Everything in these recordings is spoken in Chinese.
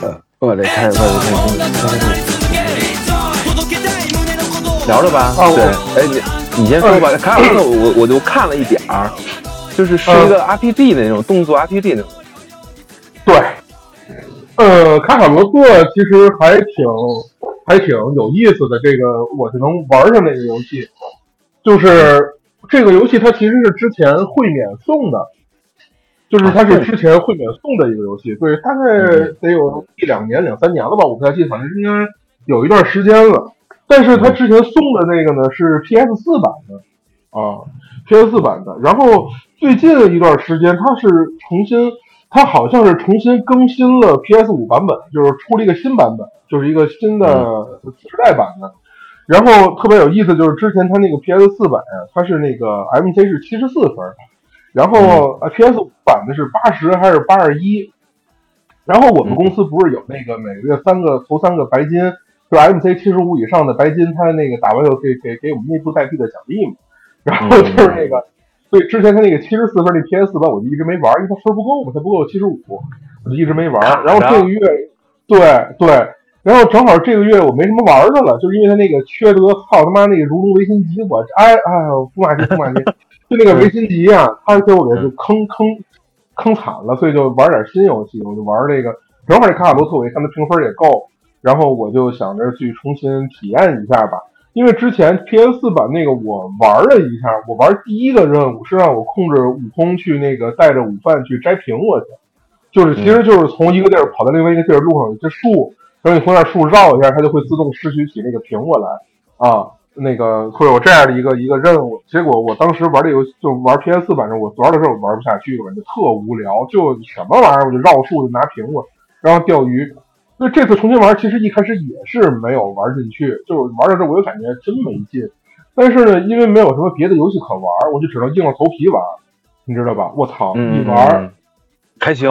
我得看，我得看。聊着吧，对，哎，你你先说吧。卡卡罗特，我我就看了一点儿，就是是一个 RPG 的那种动作 RPG 那种。对，呃，卡卡罗特其实还挺还挺有意思的，这个我就能玩上那个游戏，就是这个游戏它其实是之前会免送的。就是它是之前会免送的一个游戏，对，大概得有一两年、两三年了吧，我不太记得，反正应该有一段时间了。但是它之前送的那个呢是 PS 四版的啊，PS 四版的。然后最近的一段时间，它是重新，它好像是重新更新了 PS 五版本，就是出了一个新版本，就是一个新的时代版的。然后特别有意思，就是之前它那个 PS 四版呀，它是那个 MC 是七十四分。然后呃，PS 版的是八十还是八十一？然后我们公司不是有那个每个月三个投三个白金，就 MC 七十五以上的白金，他那个打完以后给给给我们内部代币的奖励嘛。然后就是那个，对，之前他那个七十四分那 PS 版我就一直没玩，因为它分不够嘛，它不够七十五，我就一直没玩。然后这个月，对对，然后正好这个月我没什么玩的了，就是因为他那个缺德，操他妈那个如龙维新集，我哎哎呦，不买这不买这。就那个维新集啊，他给我给就坑坑坑惨了，所以就玩点新游戏，我就玩这个。正好这卡卡罗特，我一看他评分也够，然后我就想着去重新体验一下吧。因为之前 PS 四版那个我玩了一下，我玩第一个任务是让我控制悟空去那个带着午饭去摘苹果去，就是其实就是从一个地儿跑到另外一个地儿，路上有些树，然后你从那树绕一下，它就会自动拾取起那个苹果来啊。那个会有这样的一个一个任务，结果我当时玩这游戏就玩 PS 四版上，我玩的时候玩不下去，我感觉特无聊，就什么玩意儿，我就绕树就拿苹果，然后钓鱼。那这次重新玩，其实一开始也是没有玩进去，就是玩到这我就感觉真没劲。但是呢，因为没有什么别的游戏可玩，我就只能硬着头皮玩，你知道吧？我操，一玩开行，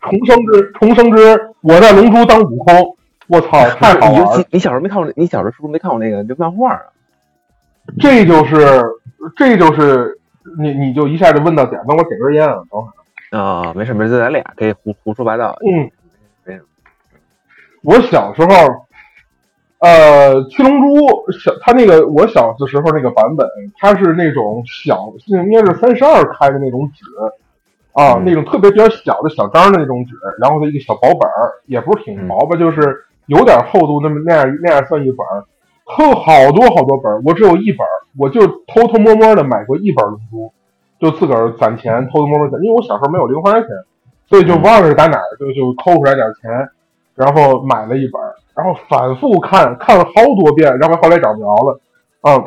重生之重生之我在龙珠当悟空，我操，太好玩！你小时候没看过？你小时候是不是没看过那个就漫画啊？这就是，这就是你，你就一下就问到点，那我点根烟啊，等会儿啊，没事没事，咱俩可以胡胡说八道。嗯，没什么。我小时候，呃，七龙珠小，他那个我小的时候那个版本，它是那种小，应该是三十二开的那种纸啊，那种特别比较小的小张的那种纸，然后它一个小薄本儿，也不是挺薄吧，就是有点厚度，那么那样那样算一本儿。偷好多好多本，我只有一本，我就偷偷摸摸的买过一本龙珠，就自个儿攒钱偷偷摸摸攒，因为我小时候没有零花钱，所以就忘了是打哪儿，就就抠出来点钱，然后买了一本，然后反复看看了好多遍，然后后来找不着了，嗯，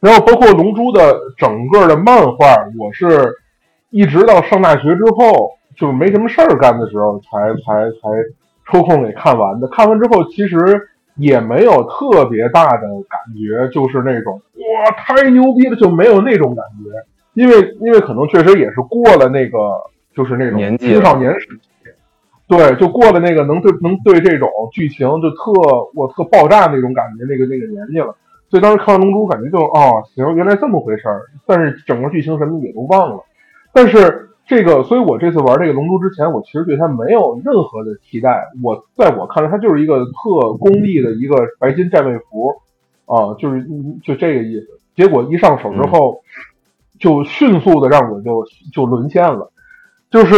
然后包括龙珠的整个的漫画，我是一直到上大学之后，就是没什么事儿干的时候，才才才抽空给看完的。看完之后，其实。也没有特别大的感觉，就是那种哇太牛逼了，就没有那种感觉，因为因为可能确实也是过了那个就是那种青少年时期，对，就过了那个能对能对这种剧情就特我特爆炸那种感觉那个那个年纪了，所以当时看完《龙珠》感觉就哦行，原来这么回事儿，但是整个剧情什么也都忘了，但是。这个，所以我这次玩这个龙珠之前，我其实对它没有任何的期待。我在我看来，它就是一个特功利的一个白金战位服，啊，就是就这个意思。结果一上手之后，就迅速的让我就就沦陷了。就是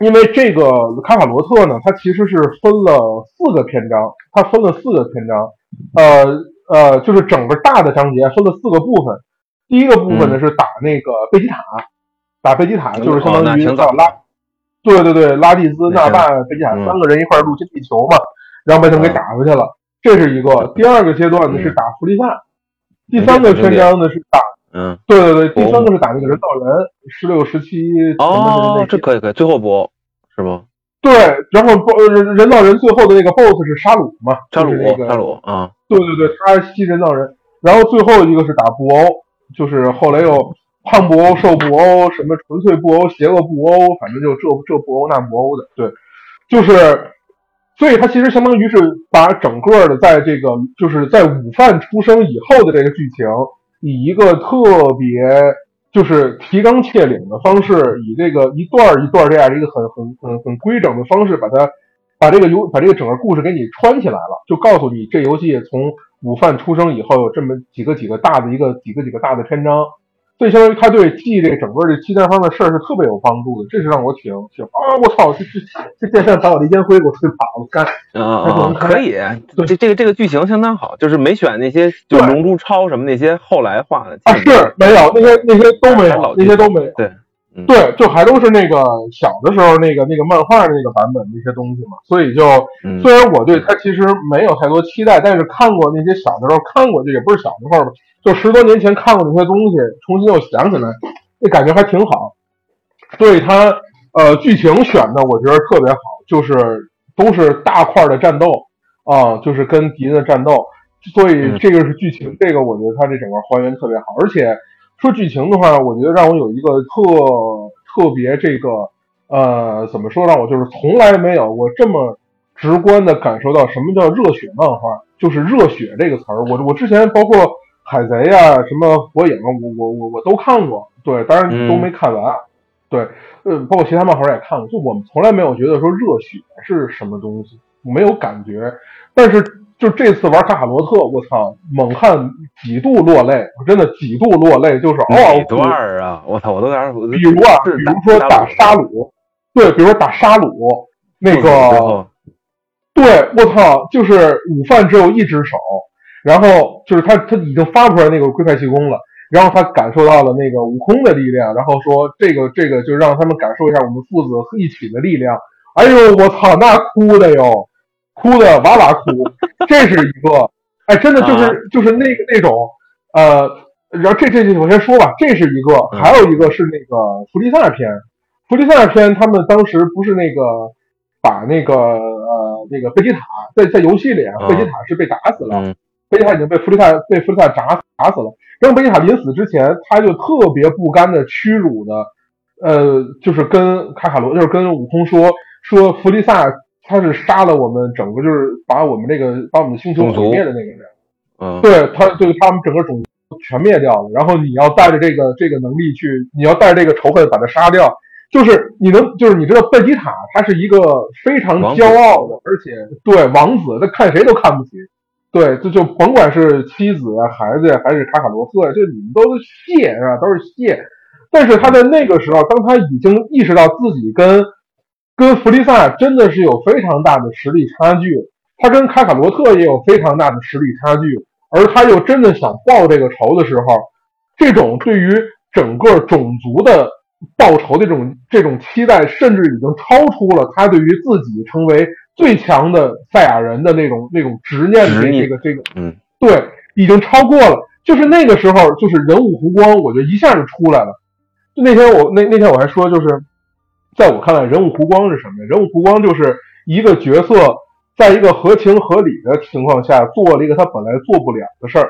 因为这个卡卡罗特呢，它其实是分了四个篇章，它分了四个篇章，呃呃，就是整个大的章节分了四个部分。第一个部分呢是打那个贝吉塔。打贝吉塔就是相当于到拉，对对对，拉蒂兹、纳曼、贝吉塔三个人一块入侵地球嘛，然后被他们给打回去了。这是一个。第二个阶段呢是打弗利萨，第三个篇章呢是打，嗯，对对对，第三个是打那个人造人，十六、十七。哦，这可以可以，最后不是吗？对，然后人人造人最后的那个 BOSS 是沙鲁嘛？沙鲁，沙鲁啊，对对对，他吸人造人，然后最后一个是打布欧，就是后来又。胖布欧、瘦布欧，什么纯粹布欧、邪恶布欧，反正就这这布欧那布欧的，对，就是，所以他其实相当于是把整个的在这个就是在午饭出生以后的这个剧情，以一个特别就是提纲挈领的方式，以这个一段一段这样的一个很很很很规整的方式把它把这个游把这个整个故事给你串起来了，就告诉你这游戏从午饭出生以后有这么几个几个大的一个几个几个大的篇章。所以相当于他对记这个整个这期单方的事儿是特别有帮助的，这是让我挺挺啊！我操，这这这电扇把我的烟灰给我吹跑了，干啊！可以，这这个这个剧情相当好，就是没选那些就龙珠超什么那些后来画的啊，是没有那些那些都没有，那些都没有。对对，就还都是那个小的时候那个那个漫画的那个版本那些东西嘛。所以就虽然我对他其实没有太多期待，但是看过那些小的时候看过，这也不是小的时候吧。就十多年前看过那些东西，重新又想起来，那感觉还挺好。所以它呃剧情选的我觉得特别好，就是都是大块的战斗啊，就是跟敌人的战斗。所以这个是剧情，这个我觉得它这整个还原特别好。而且说剧情的话，我觉得让我有一个特特别这个呃怎么说让我就是从来没有我这么直观的感受到什么叫热血漫画，就是热血这个词儿。我我之前包括。海贼呀，什么火影，我我我我都看过，对，当然都没看完，对，呃，包括其他漫画也看过，就我们从来没有觉得说热血是什么东西，没有感觉，但是就这次玩卡卡罗特，我操，猛汉几度落泪，真的几度落泪，就是嗷嗷哭。段啊，我操，我都点比如啊，比如说打沙鲁，对，比如说打沙鲁，那个，对，我操，就是午饭只有一只手。然后就是他，他已经发出来那个龟派气功了，然后他感受到了那个悟空的力量，然后说这个这个就让他们感受一下我们父子一起的力量。哎呦，我操，那哭的哟，哭的哇哇哭。这是一个，哎，真的就是就是那个那种，呃，然后这这这我先说吧，这是一个，还有一个是那个弗利萨篇，弗利萨篇他们当时不是那个把那个呃那个贝吉塔在在游戏里啊，贝吉塔是被打死了。贝吉塔已经被弗利萨被弗利萨砸砸死了。然后贝吉塔临死之前，他就特别不甘的屈辱的，呃，就是跟卡卡罗，就是跟悟空说说弗利萨他是杀了我们整个，就是把我们这个把我们的星球毁灭的那个人。嗯，对他，就是他们整个种族全灭掉了。然后你要带着这个这个能力去，你要带着这个仇恨把他杀掉。就是你能，就是你知道贝吉塔他是一个非常骄傲的，而且对王子，他看谁都看不起。对，这就甭管是妻子啊、孩子呀，还是卡卡罗特呀，就你们都是谢是吧？都是谢。但是他在那个时候，当他已经意识到自己跟跟弗利萨真的是有非常大的实力差距，他跟卡卡罗特也有非常大的实力差距，而他又真的想报这个仇的时候，这种对于整个种族的。报仇的这种这种期待，甚至已经超出了他对于自己成为最强的赛亚人的那种那种执念的这个这个，嗯，对，已经超过了。就是那个时候，就是人物弧光，我觉得一下就出来了。就那天我那那天我还说，就是在我看来，人物弧光是什么呀？人物弧光就是一个角色在一个合情合理的情况下做了一个他本来做不了的事儿。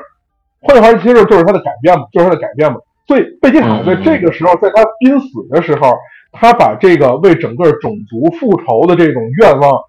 换句话说，其实就是他的改变嘛，就是他的改变嘛。所以贝吉塔在这个时候，在他濒死的时候，他把这个为整个种族复仇的这种愿望，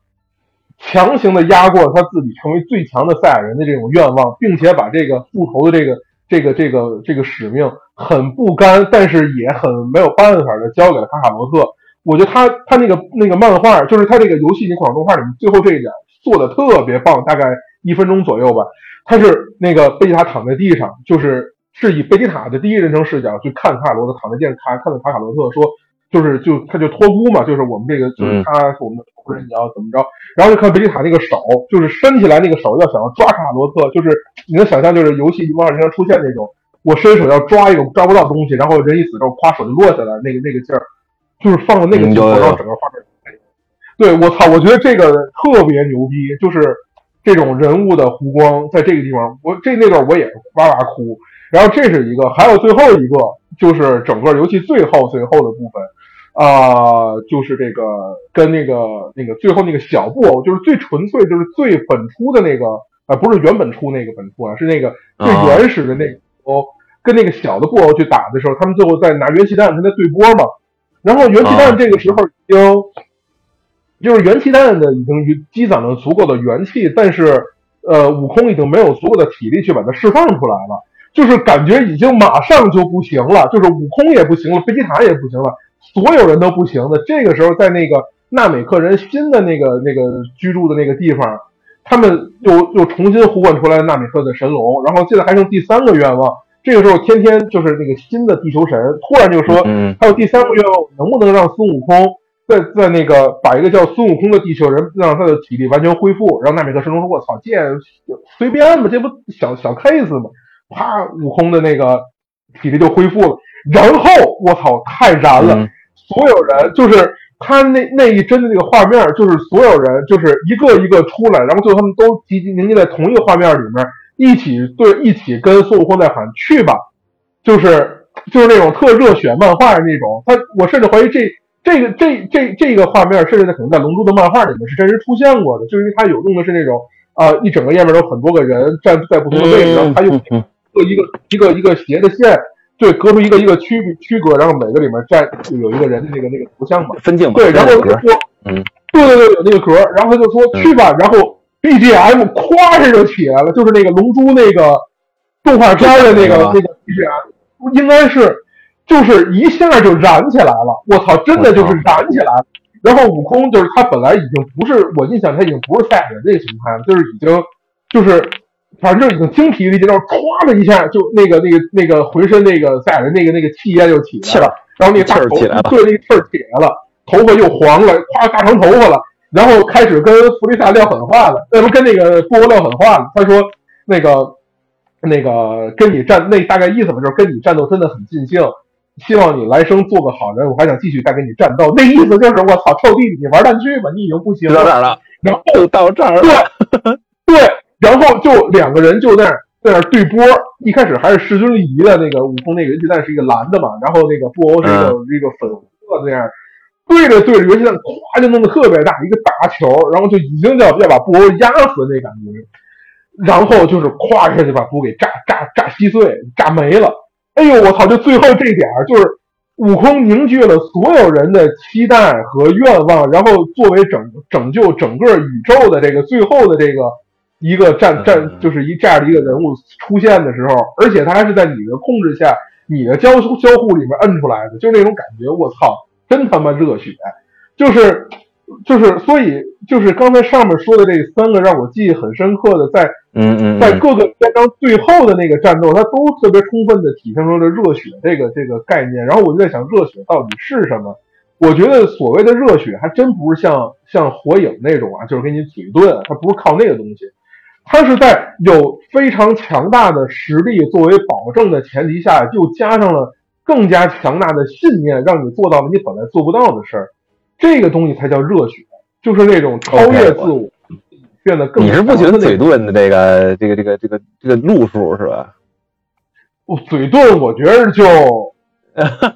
强行的压过他自己成为最强的赛亚人的这种愿望，并且把这个复仇的这个这个这个这个使命很不甘，但是也很没有办法的交给了卡卡罗特。我觉得他他那个那个漫画，就是他这个游戏那款动画里面最后这一点做的特别棒，大概一分钟左右吧。他是那个贝吉塔躺在地上，就是。是以贝吉塔的第一人称视角去看卡卡罗特躺在地上看，看到卡卡罗特说，就是就他就托孤嘛，就是我们这个就是他是我们的仆人，你要怎么着？然后就看贝吉塔那个手，就是伸起来那个手要想要抓卡卡罗特，就是你能想象，就是游戏漫画经常出现那种，我伸手要抓一个抓不到东西，然后人一死之后，咵手就落下来，那个那个劲儿，就是放到那个镜头，然后整个画面。对我操，我觉得这个特别牛逼，就是这种人物的弧光，在这个地方，我这那段我也哇哇哭。然后这是一个，还有最后一个，就是整个游戏最后最后的部分，啊，就是这个跟那个那个最后那个小布偶，就是最纯粹，就是最本初的那个，啊，不是原本初那个本初啊，是那个最原始的那个哦，跟那个小的布偶去打的时候，他们最后在拿元气弹跟他对波嘛，然后元气弹这个时候已经，就是元气弹的已经积攒了足够的元气，但是呃，悟空已经没有足够的体力去把它释放出来了。就是感觉已经马上就不行了，就是悟空也不行了，贝吉塔也不行了，所有人都不行的。这个时候，在那个纳美克人新的那个那个居住的那个地方，他们又又重新呼唤出来纳美克的神龙，然后现在还剩第三个愿望。这个时候，天天就是那个新的地球神突然就说，还有第三个愿望，能不能让孙悟空在在那个把一个叫孙悟空的地球人让他的体力完全恢复？然后纳美克神龙说：“我操，这随便吧，这不小小 case 吗？”啪，悟空的那个体力就恢复了。然后我操，太燃了！所有人就是他那那一帧的那个画面，就是所有人就是一个一个出来，然后最后他们都集集凝结在同一个画面里面。一起对，一起跟孙悟空在喊去吧，就是就是那种特热血漫画的那种。他我甚至怀疑这这个这这这个画面，甚至在可能在《龙珠》的漫画里面是真实出现过的，就是因为他有用的是那种啊，一整个页面有很多个人站在不同的位置，然后他用一个一个一个斜的线，对，隔出一个一个区区隔，然后每个里面站就有一个人的那个那个头像嘛，分镜嘛对，然后说，嗯，对对对，有那个格，然后他就说去吧，然后。BGM 咵一下就起来了，就是那个龙珠那个动画片的那个那个 BGM，应该是就是一下就燃起来了。我操，真的就是燃起来了。然后悟空就是他本来已经不是我印象他已经不是赛亚人那个形态了，就是已经就是反正就已经精疲力尽，然后唰的一下就那个那个那个浑身那个赛亚人那个那个气焰就起来了，然后那个大头对那个气儿起来了，头发又黄了，咵大长头发了。然后开始跟弗利萨撂狠话了，那不跟那个布欧撂狠话了？他说：“那个，那个跟你战，那大概意思嘛，就是跟你战斗真的很尽兴，希望你来生做个好人，我还想继续再跟你战斗。那意思就是我操，臭弟弟，你玩蛋去吧，你已经不行到这儿了。然后到这儿了，然后就两个人就在那在那对波。一开始还是势均力敌的，那个悟空那个人气弹是一个蓝的嘛，然后那个布欧是一个一个粉红色的那样。”对着对着，元气弹咵就弄得特别大，一个大球，然后就已经要要把布欧压死那感觉，然后就是咵一下就把布欧给炸炸炸稀碎、炸没了。哎呦我操！就最后这点儿，就是悟空凝聚了所有人的期待和愿望，然后作为拯拯救整个宇宙的这个最后的这个一个战战，就是一这样的一个人物出现的时候，而且他还是在你的控制下、你的交交互里面摁出来的，就是那种感觉，我操！真他妈热血，就是，就是，所以就是刚才上面说的这三个让我记忆很深刻的，在嗯嗯，在各个篇章最后的那个战斗，它都特别充分的体现出了热血这个这个概念。然后我就在想，热血到底是什么？我觉得所谓的热血，还真不是像像火影那种啊，就是给你嘴遁，它不是靠那个东西，它是在有非常强大的实力作为保证的前提下，又加上了。更加强大的信念，让你做到了你本来做不到的事儿，这个东西才叫热血，就是那种超越自我，变得更。你是不觉得嘴遁的这个这个这个这个这个路数是吧？我嘴遁，我觉得就，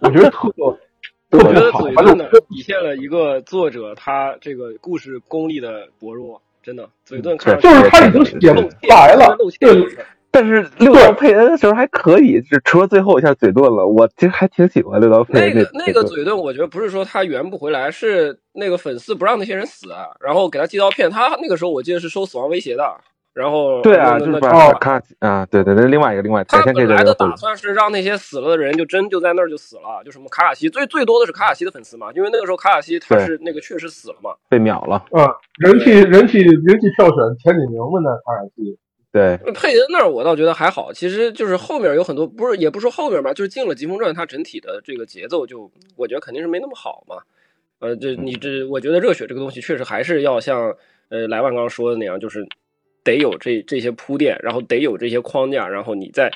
我觉得特 特别好，反正体现了一个作者他这个故事功力的薄弱，真的嘴遁看就是他已经写白了，对。但是六刀佩恩的时候还可以，就除了最后一下嘴遁了。我其实还挺喜欢六刀佩恩那个那个嘴遁，我觉得不是说他圆不回来，是那个粉丝不让那些人死，然后给他寄刀片。他那个时候我记得是收死亡威胁的。然后对啊，就是把看啊，对对，那另外一个另外，他本来的打算是让那些死了的人就真就在那儿就死了，就什么卡卡西最最多的是卡卡西的粉丝嘛，因为那个时候卡卡西他是那个确实死了嘛，被秒了。嗯，人气人气人气票选前几名嘛那，卡卡西。对，佩恩那儿我倒觉得还好，其实就是后面有很多，不是也不说后面吧，就是进了《疾风传》，它整体的这个节奏就我觉得肯定是没那么好嘛。呃，这你这，我觉得热血这个东西确实还是要像呃莱万刚刚说的那样，就是得有这这些铺垫，然后得有这些框架，然后你再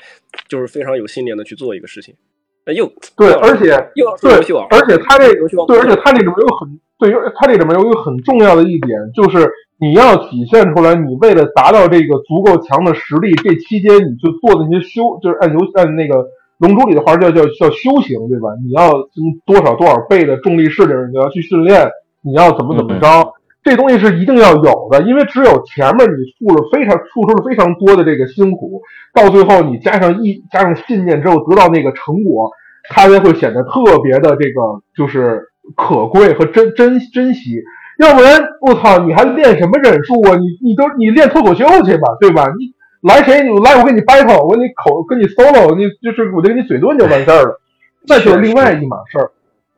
就是非常有信念的去做一个事情。又对，而且又对，而且他这对，而且他这里面有很对，他这里面有一个很重要的一点就是。你要体现出来，你为了达到这个足够强的实力，这期间你就做那些修，就是按游按那个龙珠里的话叫叫叫修行，对吧？你要多少多少倍的重力势力，你要去训练，你要怎么怎么着？这东西是一定要有的，因为只有前面你付了非常付出了非常多的这个辛苦，到最后你加上一加上信念之后得到那个成果，它才会显得特别的这个就是可贵和珍珍珍惜。要不然我操，你还练什么忍术啊？你你都你练脱口秀去吧，对吧？你来谁你来我给你 battle，我给你口跟你 solo，你就是我就给你嘴遁就完事儿了，那就是另外一码事儿。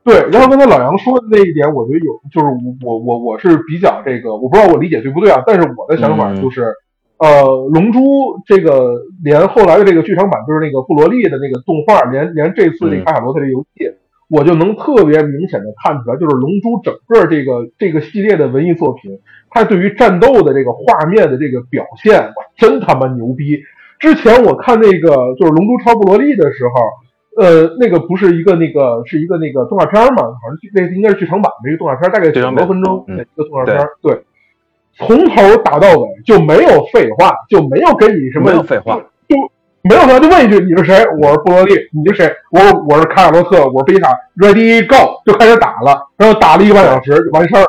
对，然后刚才老杨说的那一点，我觉得有，就是我我我是比较这个，我不知道我理解对不对啊，但是我的想法就是，呃，龙珠这个连后来的这个剧场版，就是那个布罗利的那个动画，连连这次这个卡卡罗特这游戏，我就能特别明显的看出来，就是龙珠整个这个这个系列的文艺作品，它对于战斗的这个画面的这个表现，真他妈牛逼！之前我看那个就是龙珠超布罗利的时候。呃，那个不是一个那个是一个那个动画片嘛？好像那应该是剧场版的一个动画片，大概九多分钟一个动画片。对，从头打到尾就没有废话，就没有给你什么没有废话，就没有什么就问一句你是谁？我是布罗利，你是谁？我我是卡尔洛特，我是贝塔，Ready Go 就开始打了，然后打了一个半小时就完事儿，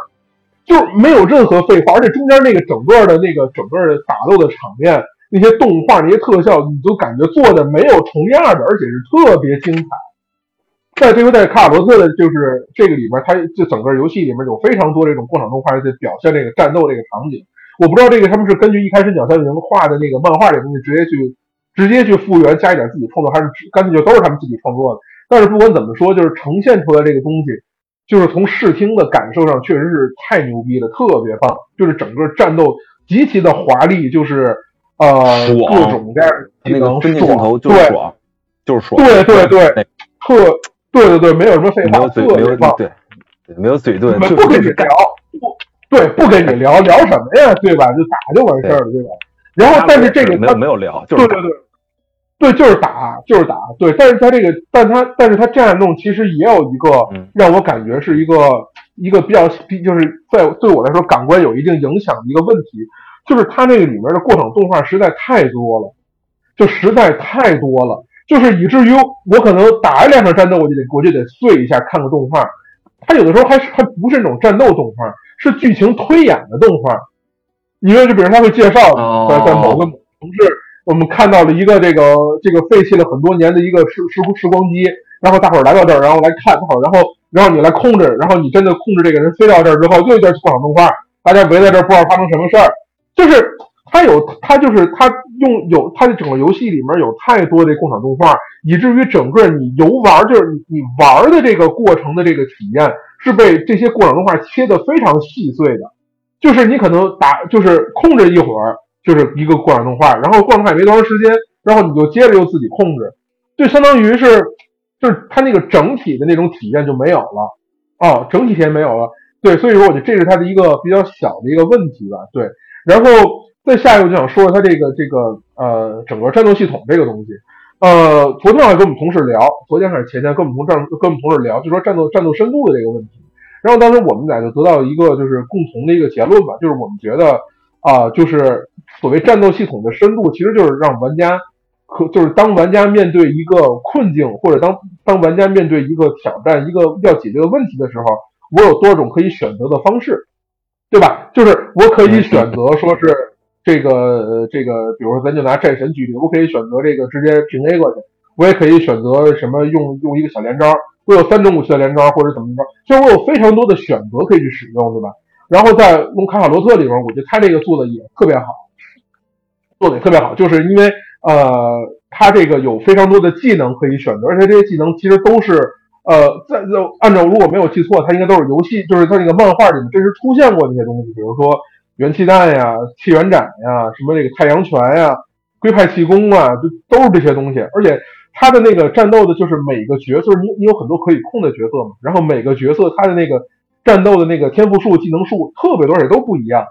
就是没有任何废话，而且中间那个整个的那个整个的打斗的场面。那些动画、那些特效，你就感觉做的没有重样的，而且是特别精彩。在这个在卡尔罗特的，就是这个里面，它就整个游戏里面有非常多这种过场动画在表现这个战斗这个场景。我不知道这个他们是根据一开始鸟山明画的那个漫画这东西直接去直接去复原，加一点自己创作，还是干脆就都是他们自己创作的。但是不管怎么说，就是呈现出来这个东西，就是从视听的感受上确实是太牛逼了，特别棒。就是整个战斗极其的华丽，就是。呃，各种各样那个分镜头就是爽，就是爽，对对对，特对对对，没有什么废话，特别棒，对，没有嘴遁，不跟你聊，不，对，不跟你聊聊什么呀，对吧？就打就完事儿了，对吧？然后，但是这个没有没有聊，对对对，对，就是打，就是打，对。但是他这个，但他，但是他这样弄其实也有一个让我感觉是一个一个比较，就是在对我来说感官有一定影响的一个问题。就是它那个里面的过场动画实在太多了，就实在太多了，就是以至于我可能打一两场战斗，我就得我就得碎一下看个动画。它有的时候还还不是那种战斗动画，是剧情推演的动画。因为就比如他会介绍在在某个城市，我们看到了一个这个这个废弃了很多年的一个时时时光机，然后大伙儿来到这儿，然后来看，好，然后然后你来控制，然后你真的控制这个人飞到这儿之后，又一段过场动画，大家围在这儿不知道发生什么事儿。就是他有他就是他用有他的整个游戏里面有太多的共享动画，以至于整个你游玩就是你你玩的这个过程的这个体验是被这些过场动画切的非常细碎的。就是你可能打就是控制一会儿就是一个过场动画，然后过场动画没多长时间，然后你就接着又自己控制，就相当于是就是它那个整体的那种体验就没有了哦，整体体验没有了。对，所以说我觉得这是它的一个比较小的一个问题吧。对。然后再下一个就想说说它这个这个呃整个战斗系统这个东西，呃，昨天我还跟我们同事聊，昨天还是前天跟我们同战跟我们同事聊，就说战斗战斗深度的这个问题。然后当时我们俩就得到一个就是共同的一个结论吧，就是我们觉得啊，就是所谓战斗系统的深度，其实就是让玩家可就是当玩家面对一个困境，或者当当玩家面对一个挑战、一个要解决的问题的时候，我有多种可以选择的方式。对吧？就是我可以选择说是这个这个，比如说咱就拿战神举例，我可以选择这个直接平 A 过去，我也可以选择什么用用一个小连招，我有三种武器的连招或者怎么着，其实我有非常多的选择可以去使用，对吧？然后在用卡卡罗特里边，我觉得他这个做的也特别好，做的也特别好，就是因为呃，他这个有非常多的技能可以选择，而且这些技能其实都是。呃，在就按照如果没有记错，它应该都是游戏，就是它那个漫画里面真实出现过那些东西，比如说元气弹呀、气元斩呀、什么这个太阳拳呀、龟派气功啊，就都是这些东西。而且它的那个战斗的，就是每个角色，你你有很多可以控的角色嘛，然后每个角色它的那个战斗的那个天赋数、技能数特别多，也都不一样。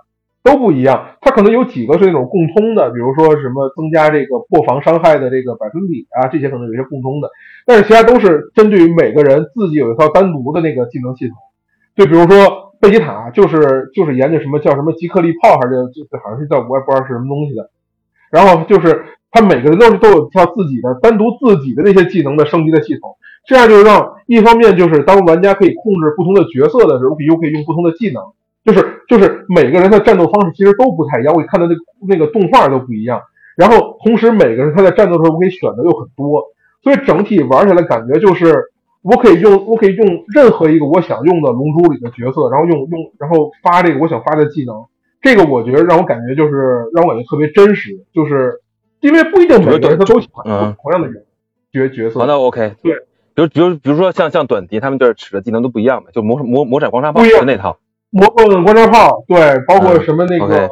都不一样，它可能有几个是那种共通的，比如说什么增加这个破防伤害的这个百分比啊，这些可能有些共通的，但是其他都是针对于每个人自己有一套单独的那个技能系统。就比如说贝吉塔，就是就是研究什么叫什么极克力炮，还是就好像是叫我也不知道是什么东西的。然后就是他每个人都是都有一套自己的单独自己的那些技能的升级的系统，这样就让一方面就是当玩家可以控制不同的角色的时候，又可以用不同的技能。就是就是每个人的战斗方式其实都不太一样，我看到那个那个动画都不一样。然后同时每个人他在战斗的时候，我可以选的又很多，所以整体玩起来感觉就是我可以用我可以用任何一个我想用的龙珠里的角色，然后用用然后发这个我想发的技能。这个我觉得让我感觉就是让我感觉特别真实，就是因为不一定每个人他都喜欢同样的人角角色。好的，OK。对比如比如比如说像像短笛，他们这使的技能都不一样嘛，就魔魔魔斩光沙炮不一样就那套。魔棍光叉炮，对，包括嗯什么那个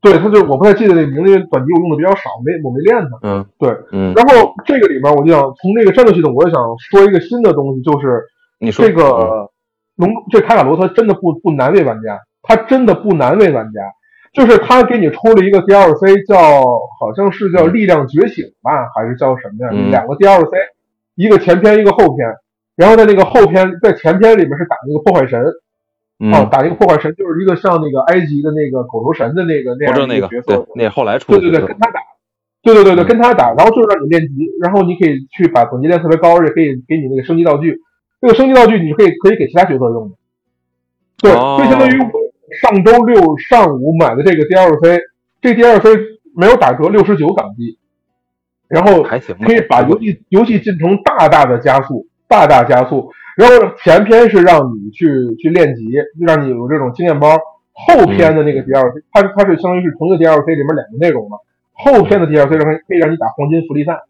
对，他就是我不太记得那名字，因为短笛我用的比较少，没我没练它。嗯对，嗯，然后这个里面我就想从这个战斗系统，我就想说一个新的东西，就是你说这个龙这卡卡罗特真的不不难为玩家，他真的不难为玩家，就是他给你出了一个 DLC，叫好像是叫力量觉醒吧，还是叫什么呀？嗯两个 DLC，一个前篇一个后篇，然后在那个后篇在前篇里面是打那个破坏神，嗯，哦，打那个破坏神就是一个像那个埃及的那个狗头神的那个那样我知道那个，角色，，那后来出的对对对，跟他打，对对对对，嗯。跟他打，然后就是让你练级，然后你可以去把等级练特别高，而且可以给你那个升级道具，这个升级道具你可以可以给其他角色用的。对，哦。所以相当于我上周六上午买的这个 DLC，这 DLC 没有打折，六十九港币，然后还行，可以把游戏游戏进程大大的加速，大大加速。然后前篇是让你去去练级，让你有这种经验包。后篇的那个 DLC，、它它是相当于是同一个 DLC 里面两个内容嘛。后篇的 DLC 让可以让你打黄金福利赛，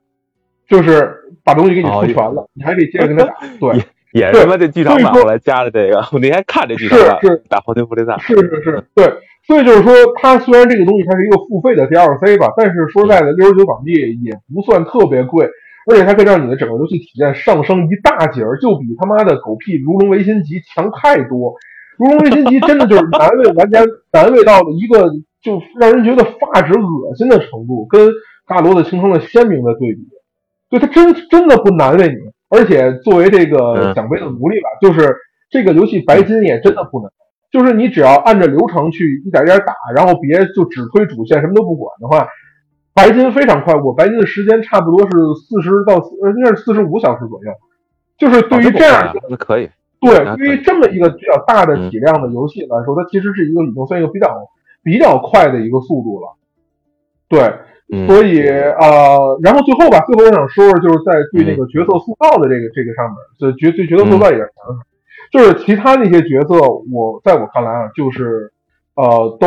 就是把东西给你出全了，你还可以接着跟他打。对，也是他妈这剧场版后来加的这个，我那天看这剧场版是是打黄金福利赛，是是是，对，所以就是说，它虽然这个东西它是一个付费的 DLC 吧，但是说实在的，六十九港币也不算特别贵，而且它可以让你的整个游戏体验上升一大截儿，就比他妈的狗屁《如龙维新集》强太多。《如龙维新集》真的就是难为玩家，难为到了一个就让人觉得发指恶心的程度，跟大罗的形成了鲜明的对比。对，它真真的不难为你，而且作为这个嗯奖杯的奴隶吧，就是这个游戏白金也真的不难。就是你只要按照流程去一点一点打，然后别就只推主线，什么都不管的话，白金非常快。我白金的时间差不多是四十到四，呃应该是四十五小时左右。就是对于这样一个那可以，对对于这么一个比较大的体量的游戏来说，它其实是一个已经算一个比较比较快的一个速度了。对，嗯，所以呃，然后最后吧，最后我想说说，就是在对那个角色塑造的这个这个上面，就角对角色塑造也是想想，就是其他那些角色，我在我看来啊，就是呃，都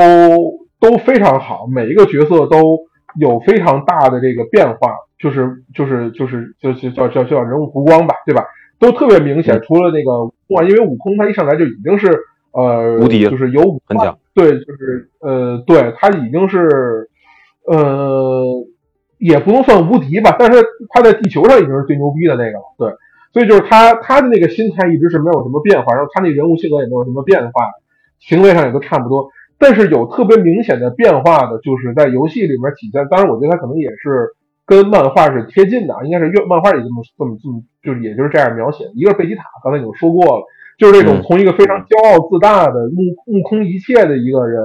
都非常好，每一个角色都有非常大的这个变化，就是就是就是就是叫叫叫人物弧光吧，对吧？都特别明显，嗯除了那个悟空啊，因为悟空他一上来就已经是呃无敌就是有五万很强，对，就是呃，对他已经是呃，也不能算无敌吧，但是他在地球上已经是最牛逼的那个了，对，所以就是他他的那个心态一直是没有什么变化，然后他那人物性格也没有什么变化，行为上也都差不多，但是有特别明显的变化的，就是在游戏里面体现，当然我觉得他可能也是。跟漫画是贴近的，啊，应该是越漫画里这么这么这么，就是也就是这样描写。一个是贝吉塔，刚才已经说过了，就是这种嗯从一个非常骄傲自大的目目空一切的一个人，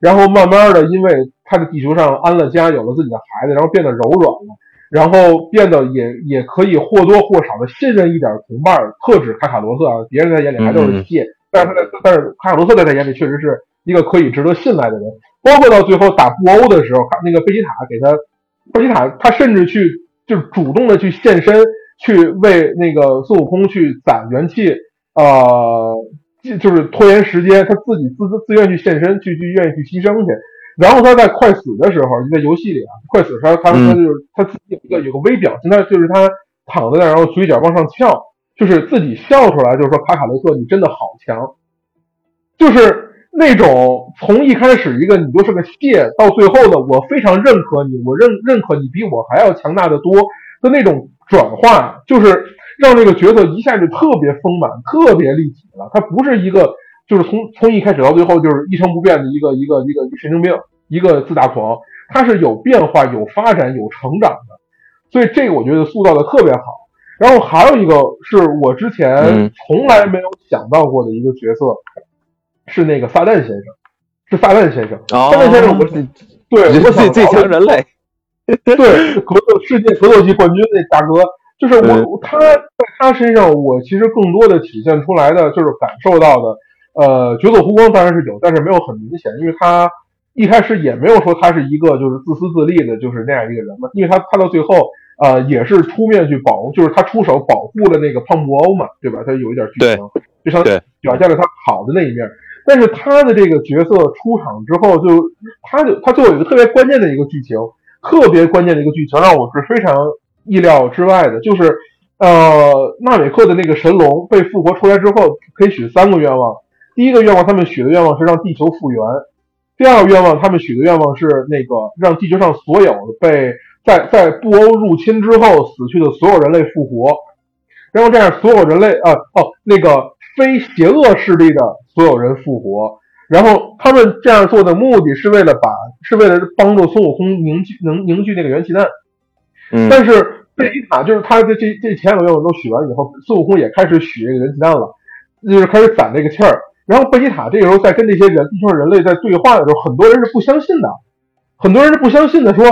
然后慢慢的因为他在地球上安了家，有了自己的孩子，然后变得柔软了，然后变得也也可以或多或少的信任一点同伴，特指卡卡罗特啊，别人在眼里还都是蟹，但是他在但是卡卡罗特在他眼里确实是一个可以值得信赖的人，包括到最后打布欧的时候，那个贝吉塔给他。贝吉塔他甚至去就是主动的去献身，去为那个孙悟空去攒元气，呃，就是拖延时间，他自己自自自愿去献身，去去愿意去牺牲去。然后他在快死的时候，就在游戏里啊，快死的时候，他他就是他自己有一个有个微表情，他就是他躺在那儿，然后嘴角往上翘，就是自己笑出来，就是说卡卡罗特你真的好强，就是。那种从一开始一个你就是个蟹，到最后的我非常认可你，我认认可你比我还要强大的多的那种转化，就是让这个角色一下就特别丰满、特别立体了。他不是一个就是从从一开始到最后就是一成不变的一个一个一个神经病、一个自大狂，他是有变化、有发展、有成长的。所以这个我觉得塑造的特别好。然后还有一个是我之前从来没有想到过的一个角色。是那个撒旦先生，是撒旦先生。哦、撒旦先生我，对，我最最强人类，对，格斗世界格斗级冠军那大哥，就是我、嗯、他在他身上，我其实更多的体现出来的就是感受到的，呃，角色弧光当然是有，但是没有很明显，因为他一开始也没有说他是一个就是自私自利的，就是那样一个人嘛，因为他他到最后。呃，也是出面去保护，就是他出手保护了那个胖布欧嘛，对吧？他有一点剧情，就像表现了他好的那一面。但是他的这个角色出场之后就，就他就他最后有一个特别关键的一个剧情，特别关键的一个剧情，让我是非常意料之外的，就是呃，纳美克的那个神龙被复活出来之后，可以许三个愿望。第一个愿望，他们许的愿望是让地球复原；第二个愿望，他们许的愿望是那个让地球上所有被在在布欧入侵之后死去的所有人类复活，然后这样所有人类啊哦那个非邪恶势力的所有人复活。然后他们这样做的目的是为了把是为了帮助孙悟空凝聚能凝聚那个元气弹。嗯，但是。贝吉塔就是他的这这前两个愿望都许完以后，孙悟空也开始许这个元气弹了，就是开始攒这个气儿。然后贝吉塔这个时候在跟这些人就是人类在对话的时候，很多人是不相信的，很多人是不相信的，说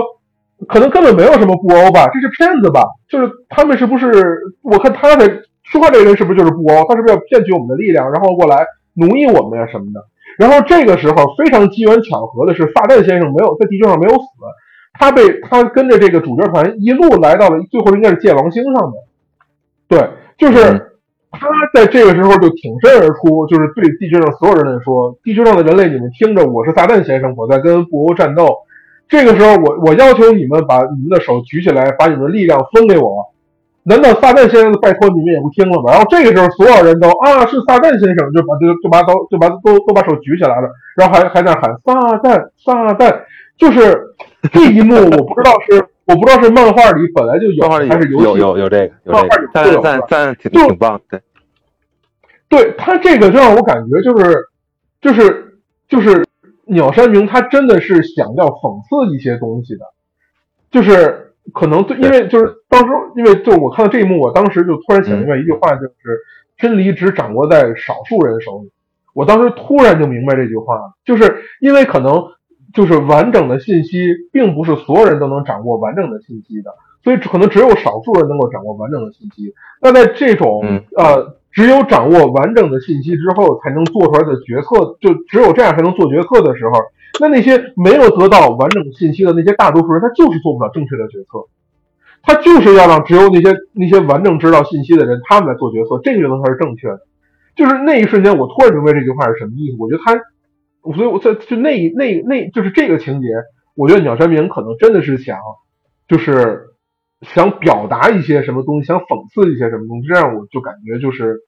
可能根本没有什么布欧吧，这是骗子吧？就是他们是不是？我看他的说话这个人是不是就是布欧？他是不是要骗取我们的力量，然后过来奴役我们呀什么的？然后这个时候非常机缘巧合的是，撒旦先生没有在地球上没有死。他被他跟着这个主角团一路来到了最后应该是界王星上的，对，就是他在这个时候就挺身而出，就是对地球上所有人类说：“地球上的人类，你们听着，我是撒旦先生，我在跟布欧战斗。这个时候，我我要求你们把你们的手举起来，把你们的力量分给我。难道撒旦先生的拜托你们也不听了吗？然后这个时候，所有人都啊，是撒旦先生，就把就就把刀就把都都把手举起来了，然后还还在喊撒旦撒旦，就是。这一幕我不知道是我不知道是漫画里本来就有还是有有有这个有这个，但但但挺挺棒，对，对他这个就让我感觉就是就是就是鸟山明他真的是想要讽刺一些东西的，就是可能对，因为就是当时因为就我看到这一幕，我当时就突然想明白一句话，就是真理只掌握在少数人手里。我当时突然就明白这句话了，就是因为可能。就是完整的信息，并不是所有人都能掌握完整的信息的，所以可能只有少数人能够掌握完整的信息。那在这种呃，只有掌握完整的信息之后，才能做出来的决策，就只有这样才能做决策的时候，那那些没有得到完整信息的那些大多数人，他就是做不了正确的决策。他就是要让只有那些那些完整知道信息的人，他们来做决策，这个决策才是正确的。就是那一瞬间，我突然明白这句话是什么意思。我觉得他。所以我在就那那那就是这个情节，我觉得鸟山明可能真的是想，就是想表达一些什么东西，想讽刺一些什么东西，这样我就感觉就是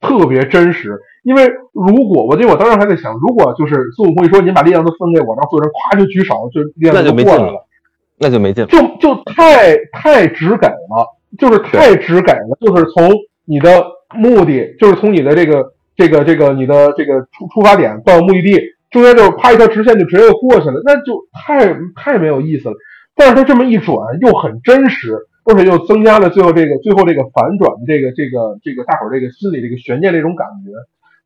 特别真实。因为如果我记得我当时还在想，如果就是孙悟空一说您把力量都分给我，然后所有人咵就举手，就力量就过来了，那就没劲，就就太太直给了，就是太直给了，就是从你的目的，就是从你的这个这个这个你的这个出出发点到目的地。中间就是啪一条直线就直接就过去了，那就太太没有意思了。但是他这么一转又很真实，而且又增加了最后这个最后这个反转这个这个这个大伙儿这个心里这个悬念这种感觉。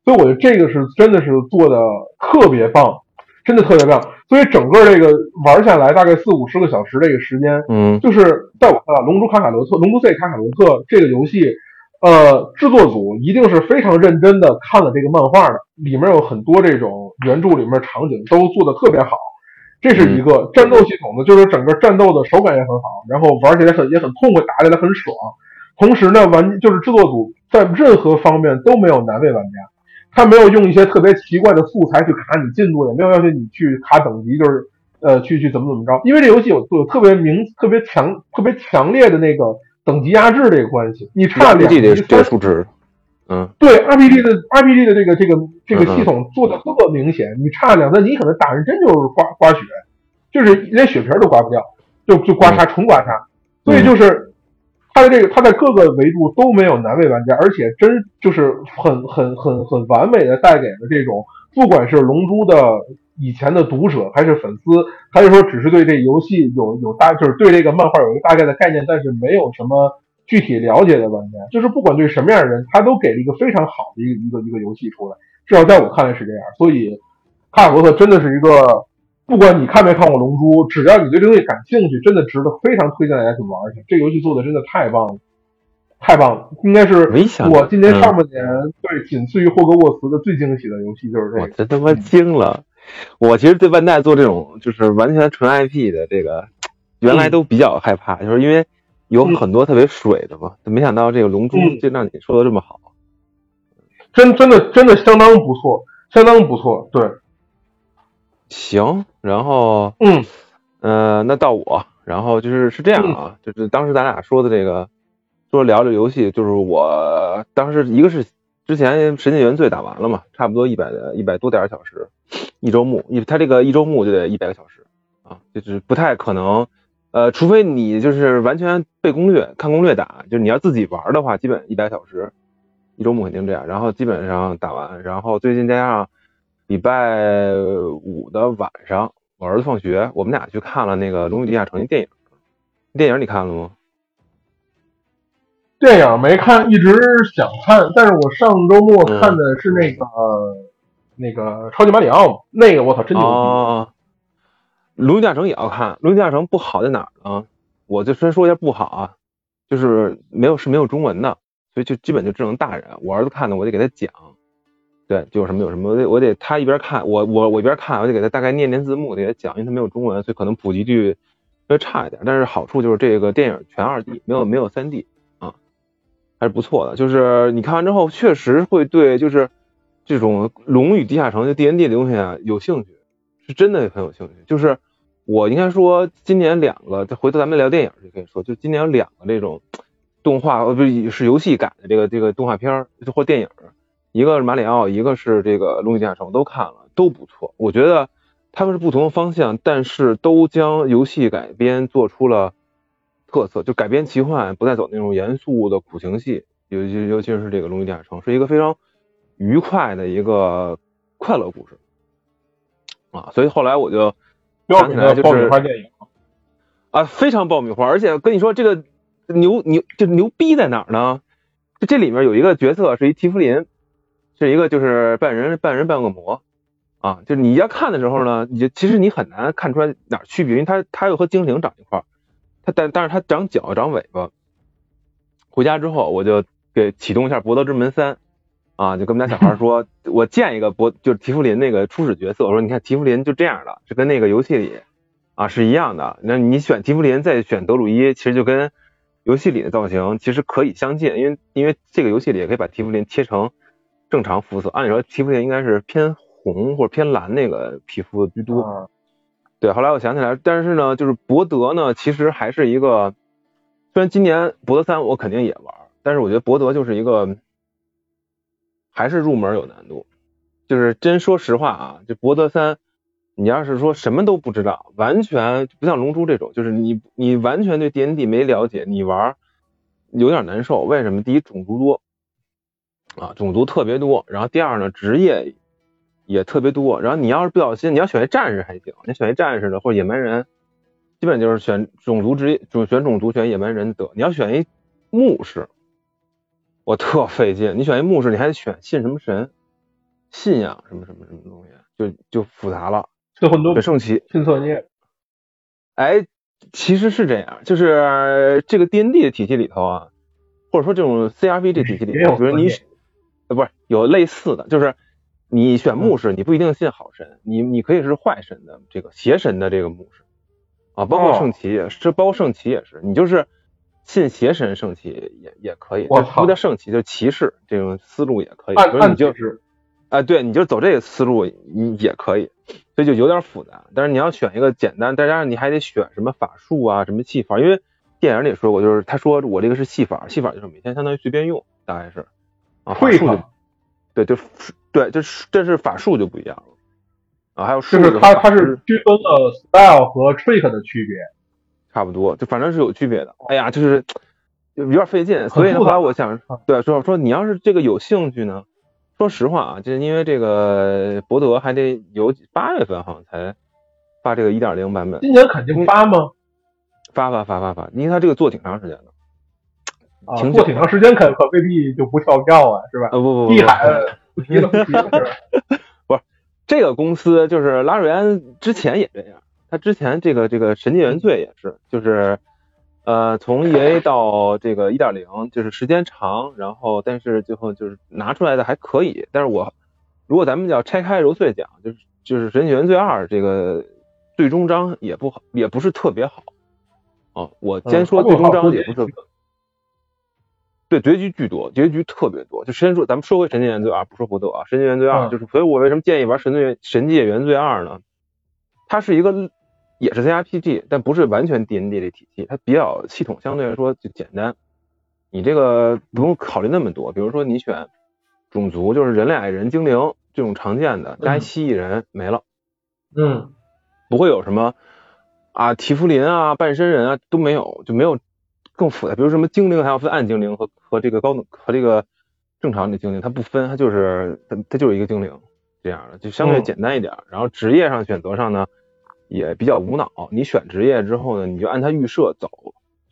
所以我觉得这个是真的是做的特别棒，真的特别棒。所以整个这个玩下来大概四五十个小时这个时间，嗯，就是在我看来，《龙珠卡卡罗特》《龙珠 Z 卡卡罗特》这个游戏。呃，制作组一定是非常认真的看了这个漫画的，里面有很多这种原著里面场景都做的特别好，这是一个战斗系统呢，就是整个战斗的手感也很好，然后玩起来很也很痛快，打起来很爽。同时呢，玩就是制作组在任何方面都没有难为玩家，他没有用一些特别奇怪的素材去卡你进度，也没有要求你去卡等级，就是呃去去怎么怎么着，因为这游戏有有特别明特别强特别强烈的那个。等级压制这个关系，你差两级三数值，嗯，对，RPG 的 RPG 的这个这个这个系统做的特明显，你差两三级可能打人真就是刮刮血，就是连血皮都刮不掉，就就刮痧纯刮痧，所以就是它的这个它在各个维度都没有难为玩家，而且真就是很很很很完美的带给了这种不管是龙珠的。以前的读者还是粉丝，还是说只是对这游戏有有大，就是对这个漫画有一个大概的概念，但是没有什么具体了解的玩家，就是不管对什么样的人，他都给了一个非常好的一个一个一个游戏出来。至少在我看来是这样。所以，卡卡罗特真的是一个，不管你看没看过《龙珠》，只要你对这东西感兴趣，真的值得非常推荐大家去玩去。这游戏做的真的太棒了，太棒了！应该是我今年上半年对仅次于霍格沃茨的最惊喜的游戏就是这个。我真他妈惊了！我其实对万代做这种就是完全纯 IP 的这个，原来都比较害怕，就是因为有很多特别水的嘛。没想到这个《龙珠》就让你说的这么好，真真的真的相当不错，相当不错。对，行，然后嗯呃，那到我，然后就是是这样啊，就是当时咱俩说的这个说聊这游戏，就是我当时一个是之前《神界原罪》打完了嘛，差不多一百一百多点小时，一周目，一他这个一周目就得一百个小时啊，就是不太可能，呃，除非你就是完全背攻略、看攻略打，就是你要自己玩的话，基本一百小时，一周目肯定这样，然后基本上打完，然后最近加上礼拜五的晚上，我儿子放学，我们俩去看了那个《龙与地下城》电影，电影你看了吗？电影没看，一直想看，但是我上周末看的是那个、那个超级马里奥，那个我操真牛逼！哦，龙与地下城也要看，龙与地下城不好在哪儿呢？我就先说一下不好啊，就是没有是没有中文的，所以就基本就只能大人。我儿子看的，我得给他讲，对，就有什么有什么，我得我得他一边看，我我我一边看，我得给他大概念念字幕，给他讲，因为他没有中文，所以可能普及率会差一点。但是好处就是这个电影全二 D，没有没有三 D 啊，还是不错的。就是你看完之后，确实会对就是这种《龙与地下城》就 D N D 的东西啊有兴趣，真的很有兴趣。就是我应该说，今年两个，再回头咱们聊电影就可以说，就今年有两个这种动画，呃，不是是游戏改的这个这个动画片或电影，一个是马里奥，一个是这个《龙与地下城》，都看了，都不错。我觉得他们是不同的方向，但是都将游戏改编做出了特色，就改编奇幻，不再走那种严肃的苦情戏，尤尤尤其是这个《龙与地下城》，是一个非常愉快的一个快乐故事啊，所以后来我就。标准的爆米花电影啊，非常爆米花，而且跟你说这个牛牛就牛逼在哪儿呢？就这里面有一个角色是一提夫林，是一个就是半人半人半恶魔啊，就是你要看的时候呢，你就其实你很难看出来哪儿区别，因为他他又和精灵长一块儿，他但但是他长脚长尾巴。回家之后我就给启动一下《博德之门三》啊，就跟我们家小孩说，我建一个博就是提夫林那个初始角色，我说你看提夫林就这样的，是跟那个游戏里啊是一样的。那你选提夫林再选德鲁伊，其实就跟游戏里的造型其实可以相近，因为因为这个游戏里也可以把提夫林切成正常肤色，按理说提夫林应该是偏红或者偏蓝那个皮肤居多。对，后来我想起来，但是呢，就是博德呢，其实还是一个，虽然今年博德三我肯定也玩，但是我觉得博德就是一个。还是入门有难度，就是真说实话啊，这博德三，你要是说什么都不知道，完全不像龙珠这种，就是你你完全对 D N D 没了解，你玩有点难受。为什么？第一种族多啊，种族特别多，然后第二呢，职业也特别多，然后你要是不小心，你要选一战士还行，你选一战士的或者野蛮人，基本就是选种族职业，就选种族选野蛮人得。你要选一牧师。我特费劲，你选一牧师，你还得选信什么神，信仰什么什么什么东西，就就复杂了。这很多圣骑信错页。哎，其实是这样，就是这个 D N D 的体系里头啊，或者说这种 C R V 这体系里头，比如你呃不是有类似的，就是你选牧师，你不一定信好神，你你可以是坏神的这个邪神的这个牧师啊，包括圣骑也是，包括圣骑也是，你就是。信邪神圣骑也也可以，不叫圣骑，就骑士这种思路也可以。所以你就，哎，对，你就走这个思路你也可以，所以就有点复杂。但是你要选一个简单，再加上你还得选什么法术啊，什么戏法，因为电影里说过，就是他说我这个是戏法，戏法就是每天相当于随便用，大概是啊，法术就对，就对，就是这是法术就不一样了啊，还有就是它它是区分了 style 和 trick 的区别。差不多，就反正是有区别的。哎呀，就是有点费劲，所以后来，我想对说说，你要是这个有兴趣呢，说实话啊，就是因为这个博德还得有八月份好像才发这个一点零版本。今年肯定发吗？发发发发发，因为他这个做挺长时间的。啊，做挺长时间，可可未必就不跳票啊，是吧？啊不不不，碧海不提了不提了，不是 这个公司，就是拉瑞安之前也这样。他之前这个这个《神界原罪》也是，就是呃从 E A 到这个一点零，就是时间长，然后但是最后就是拿出来的还可以。但是我如果咱们要拆开揉碎讲，就是就是《神界原罪二》这个最终章也不好，也不是特别好。哦，我先说最终章也不是，对结局巨多，结局特别多。就先说咱们说回《神界原罪二》，不说博斗啊，《神界原罪二》就是所以我为什么建议玩《神界神界原罪二》呢？它是一个。也是 C R P G，但不是完全 D N D 的体系，它比较系统相对来说就简单。你这个不用考虑那么多。比如说你选种族，就是人类、矮人、精灵这种常见的，加一蜥蜴人没了，嗯不会有什么啊提夫林啊、半身人啊都没有，就没有更复杂。比如什么精灵还要分暗精灵和和这个高等和这个正常的精灵，它不分，它就是它它就是一个精灵这样的，就相对嗯简单一点。然后职业上选择上呢也比较无脑，你选职业之后呢，你就按它预设走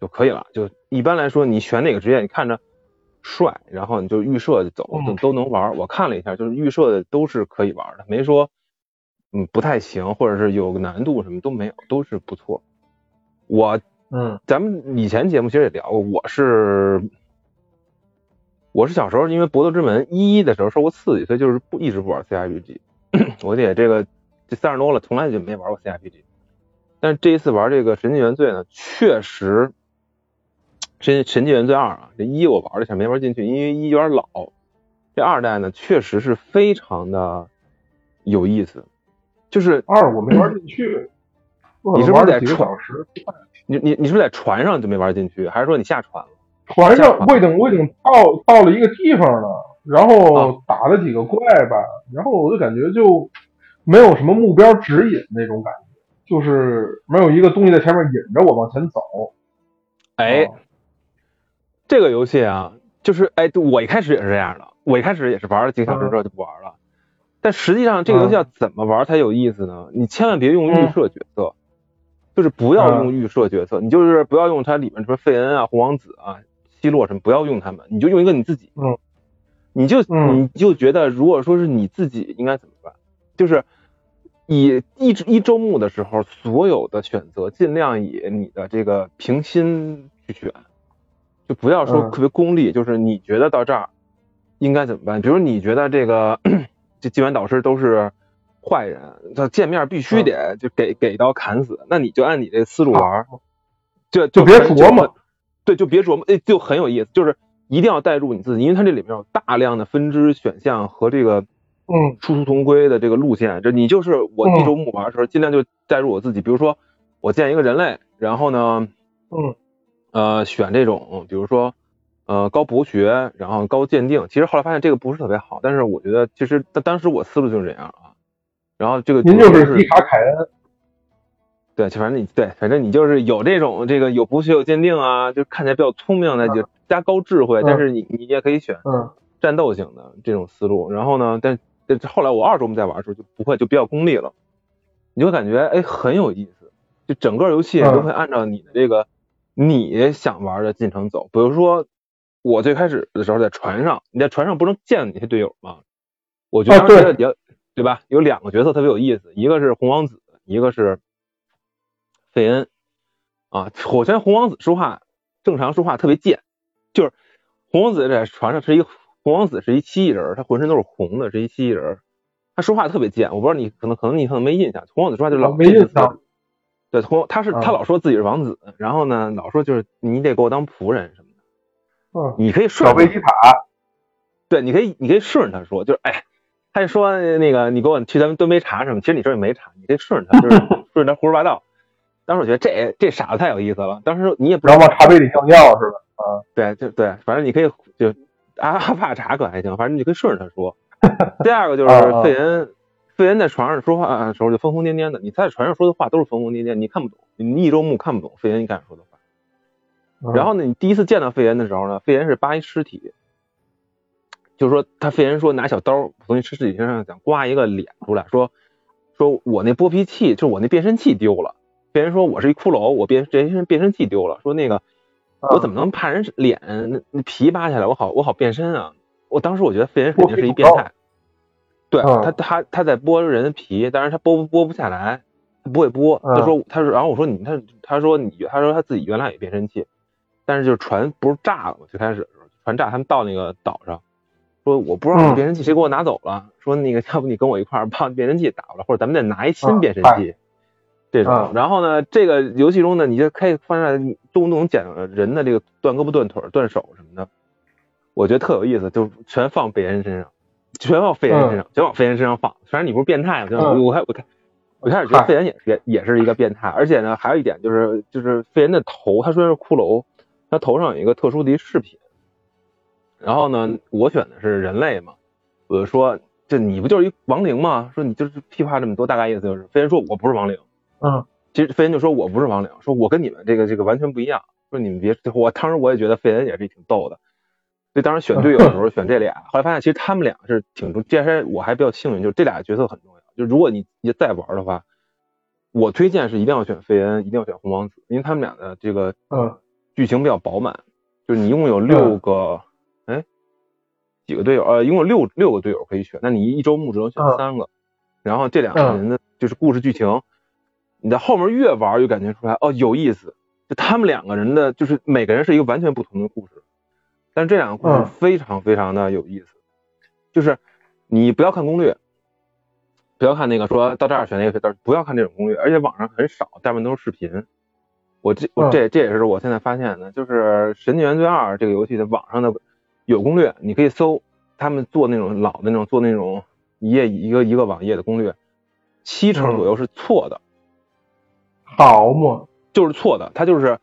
就可以了。就一般来说，你选哪个职业，你看着帅，然后你就预设就走，嗯就都能玩。我看了一下，就是预设的都是可以玩的，没说嗯不太行，或者是有个难度什么都没有，都是不错。我嗯咱们以前节目其实也聊过，我是我是小时候因为《搏斗之门一》的时候受过刺激，所以就是不一直不玩 CRPG。我得这个这三十多了，从来就没玩过 CRPG。但是这一次玩这个《神纪原罪》呢，确实神《神纪原罪二》啊，这一我玩了一下没玩进去，因为一有点老。这二代呢，确实是非常的有意思，就是二我没玩进去，你是不是在船？你你你是不是在船上就没玩进去，还是说你下船了？船上我已经我已经到到了一个地方了，然啊后打了几个怪吧，然后我就感觉就没有什么目标指引那种感觉，就是没有一个东西在前面引着我往前走。哎，哦这个游戏啊，就是哎，我一开始也是这样的，我一开始也是玩了几个小时之后就不玩了。但实际上，这个游戏要怎么玩才有意思呢？你千万别用预设角色，就是不要用预设角色，你就是不要用它里面什么费恩啊、红王子啊、希洛什么，不要用他们，你就用一个你自己。嗯，你就嗯你就觉得，如果说是你自己应该怎么办？就是以一一周目的时候，所有的选择尽量以你的这个平心去选，就不要说嗯。特别功利，就是你觉得到这儿应该怎么办？比如你觉得这个这纪元导师都是坏人，他见面必须得就给给刀砍死，那你就按你这思路玩儿，就就别琢磨，对，就别琢磨，哎，就很有意思，就是一定要带入你自己，因为它这里面有大量的分支选项和这个嗯。殊途同归的这个路线，这你就是我嗯。一周目玩的时候，尽量就带入我自己，比如说我见一个人类，然后呢，嗯。呃，选这种，比如说呃高博学，然后高鉴定，其实后来发现这个不是特别好，但是我觉得其实当当时我思路就是这样啊，然后这个您就是迪卡凯恩。对，反正你对，反正你就是有这种这个有博学有鉴定啊，就看起来比较聪明的，就加高智慧，但是你你也可以选嗯。战斗型的这种思路。然后呢，但但后来我二周目再玩的时候就不会，就比较功利了，你就感觉哎很有意思，就整个游戏嗯都会按照你的这个你想玩的进程走。比如说我最开始的时候在船上，你在船上不能见那些队友吗？我觉得啊对当时觉得比较对吧？有两个角色特别有意思，一个是红王子，一个是费恩啊。我觉得红王子说话正常说话特别贱，就是红王子在船上是一红王子是一蜥蜴人，他浑身都是红的，是一蜥蜴人，他说话特别贱。我不知道你可能可能你可能没印象，红王子说话就老哦没印象。对，红他是啊他老说自己是王子，然后呢老说就是你得给我当仆人什么的，嗯，你可以顺着小贝吉塔。对，你可以你可以顺着他说，就是哎，他就说那个你给我去咱们端杯茶什么，其实你这也没茶，你可以顺着他，就是 顺着他胡说八道。当时我觉得这这傻子太有意思了，当时你也不知道往茶杯里尿尿是吧？对，就对，反正你可以就阿阿帕查可还行，反正你可以顺着他说。第二个就是费恩，费恩在床上说话的时候就疯疯癫癫的，你在船上说的话都是疯疯癫癫，你看不懂，你一周目看不懂费恩一开始说的话。嗯然后呢，你第一次见到费恩的时候呢，费恩是扒一尸体，就是说他费恩说拿小刀从你尸体身上想刮一个脸出来，说说我那剥皮器就是我那变身器丢了。费恩说我是一骷髅，我变这身变身器丢了，说那个我怎么能怕人脸那那皮扒下来，我好我好变身啊？我当时我觉得费人肯定是一变态，对嗯他他他在剥人的皮，但是他剥剥不下来，他不会剥。他说他说，然后我说你他他说你他说他自己原来有变身器，但是就是船不是炸了吗？最开始的时候船炸，他们到那个岛上，说我不知道你变身器谁给我拿走了，说那个要不你跟我一块儿把变身器打过来，或者咱们再拿一新变身器。这种，嗯然后呢，这个游戏中呢，你就可以发现动不动捡人的这个断胳膊、断腿、断手什么的，我觉得特有意思，就全放贝恩身上，全往费恩身上，全往费恩身上放。反正你不是变态吗？就嗯我开我开我开始觉得费恩也是也是一个变态，而且呢，还有一点就是就是费恩的头，他虽然是骷髅，他头上有一个特殊的一饰品，然后呢，我选的是人类嘛，我就说这你不就是一亡灵吗？说你就是屁话这么多，大概意思就是飞人说我不是亡灵。嗯，其实飞恩就说我不是亡灵，说我跟你们这个这个完全不一样。说你们别，我当时我也觉得费恩也是挺逗的，所以当时选队友的时候 选这俩，后来发现其实他们俩是挺重，这还我还比较幸运，就是这俩角色很重要。就如果你你再玩的话，我推荐是一定要选费恩，一定要选红王子，因为他们俩的这个嗯剧情比较饱满，就是你一共有六个，哎，几个队友？呃，一共有六六个队友可以选，那你一周目只能选三个，然后这两个人的就是故事剧情，你在后面越玩越感觉出来哦有意思。就他们两个人的，就是每个人是一个完全不同的故事，但是这两个故事非常非常的有意思。就是你不要看攻略，不要看那个说到这儿选那个，不要看这种攻略，而且网上很少，大部分都是视频。我这我这这也是我现在发现的，就是《神经元罪二》这个游戏的网上的有攻略，你可以搜他们做那种老的那种做那种一页一个一个网页的攻略，七成左右是错的。好嘛。就是错的，他就是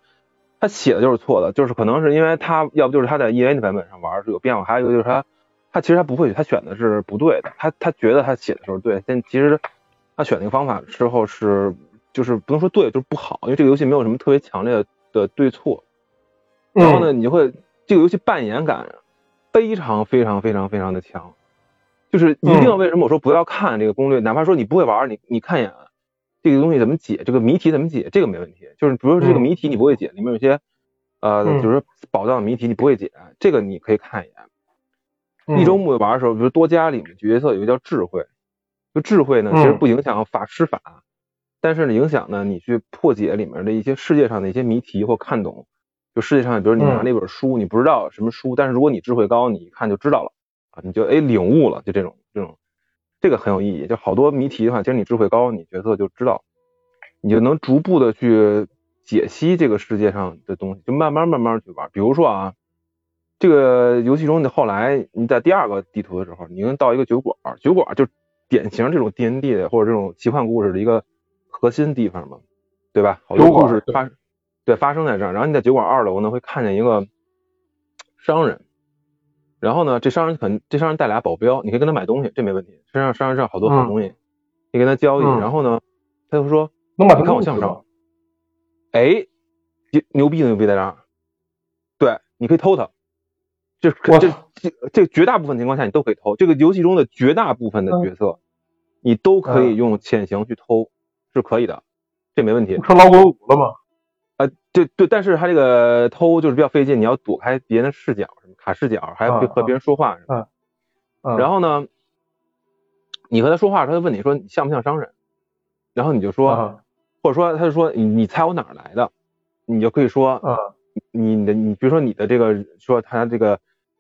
他写的就是错的，就是可能是因为他要不就是他在 E A 的版本上玩是有变化，还有一个就是他他其实他不会，他选的是不对的，他他觉得他写的时候对，但其实他选那个方法之后是就是不能说对，就是不好，因为这个游戏没有什么特别强烈的对错。然后呢，你就会这个游戏扮演感非常非常非常非常的强，就是一定为什么我说不要看这个攻略，哪怕说你不会玩，你你看一眼。这个东西怎么解？这个谜题怎么解？这个没问题。就是比如说这个谜题你不会解，里面有些呃，就是宝藏谜题你不会解，这个你可以看一眼。一周目玩的时候，比如多加里面角色有一个叫智慧，就智慧呢其实不影响法师法，但是呢影响呢你去破解里面的一些世界上的一些谜题或看懂。就世界上，比如你拿那本书，你不知道什么书，但是如果你智慧高，你一看就知道了啊，你就哎领悟了，就这种这种。这个很有意义，就好多谜题的话，其实你智慧高，你角色就知道，你就能逐步的去解析这个世界上的东西，就慢慢慢慢去玩。比如说啊，这个游戏中你后来你在第二个地图的时候，你能到一个酒馆，酒馆就典型这种 D N D 的或者这种奇幻故事的一个核心地方嘛，对吧？好多故事发对发生在这儿，然后你在酒馆二楼呢会看见一个商人。然后呢，这商人肯这商人带俩保镖，你可以跟他买东西，这没问题。身上商人上好多好东西，你跟他交易。然后呢，他就说：“能把你看我像不像？”哎，牛逼的牛逼在这儿，对，你可以偷他。这这这这绝大部分情况下你都可以偷。这个游戏中的绝大部分的角色，你都可以用潜行去偷，是可以的，这没问题。成老滚五了吗？呃，对对，但是他这个偷就是比较费劲，你要躲开别人的视角，什么卡视角，还要和别人说话什么。嗯。然后呢，你和他说话，他就问你说你像不像商人？然后你就说，或者说他就说你你猜我哪儿来的？你就可以说，嗯，你的你比如说你的这个说他这个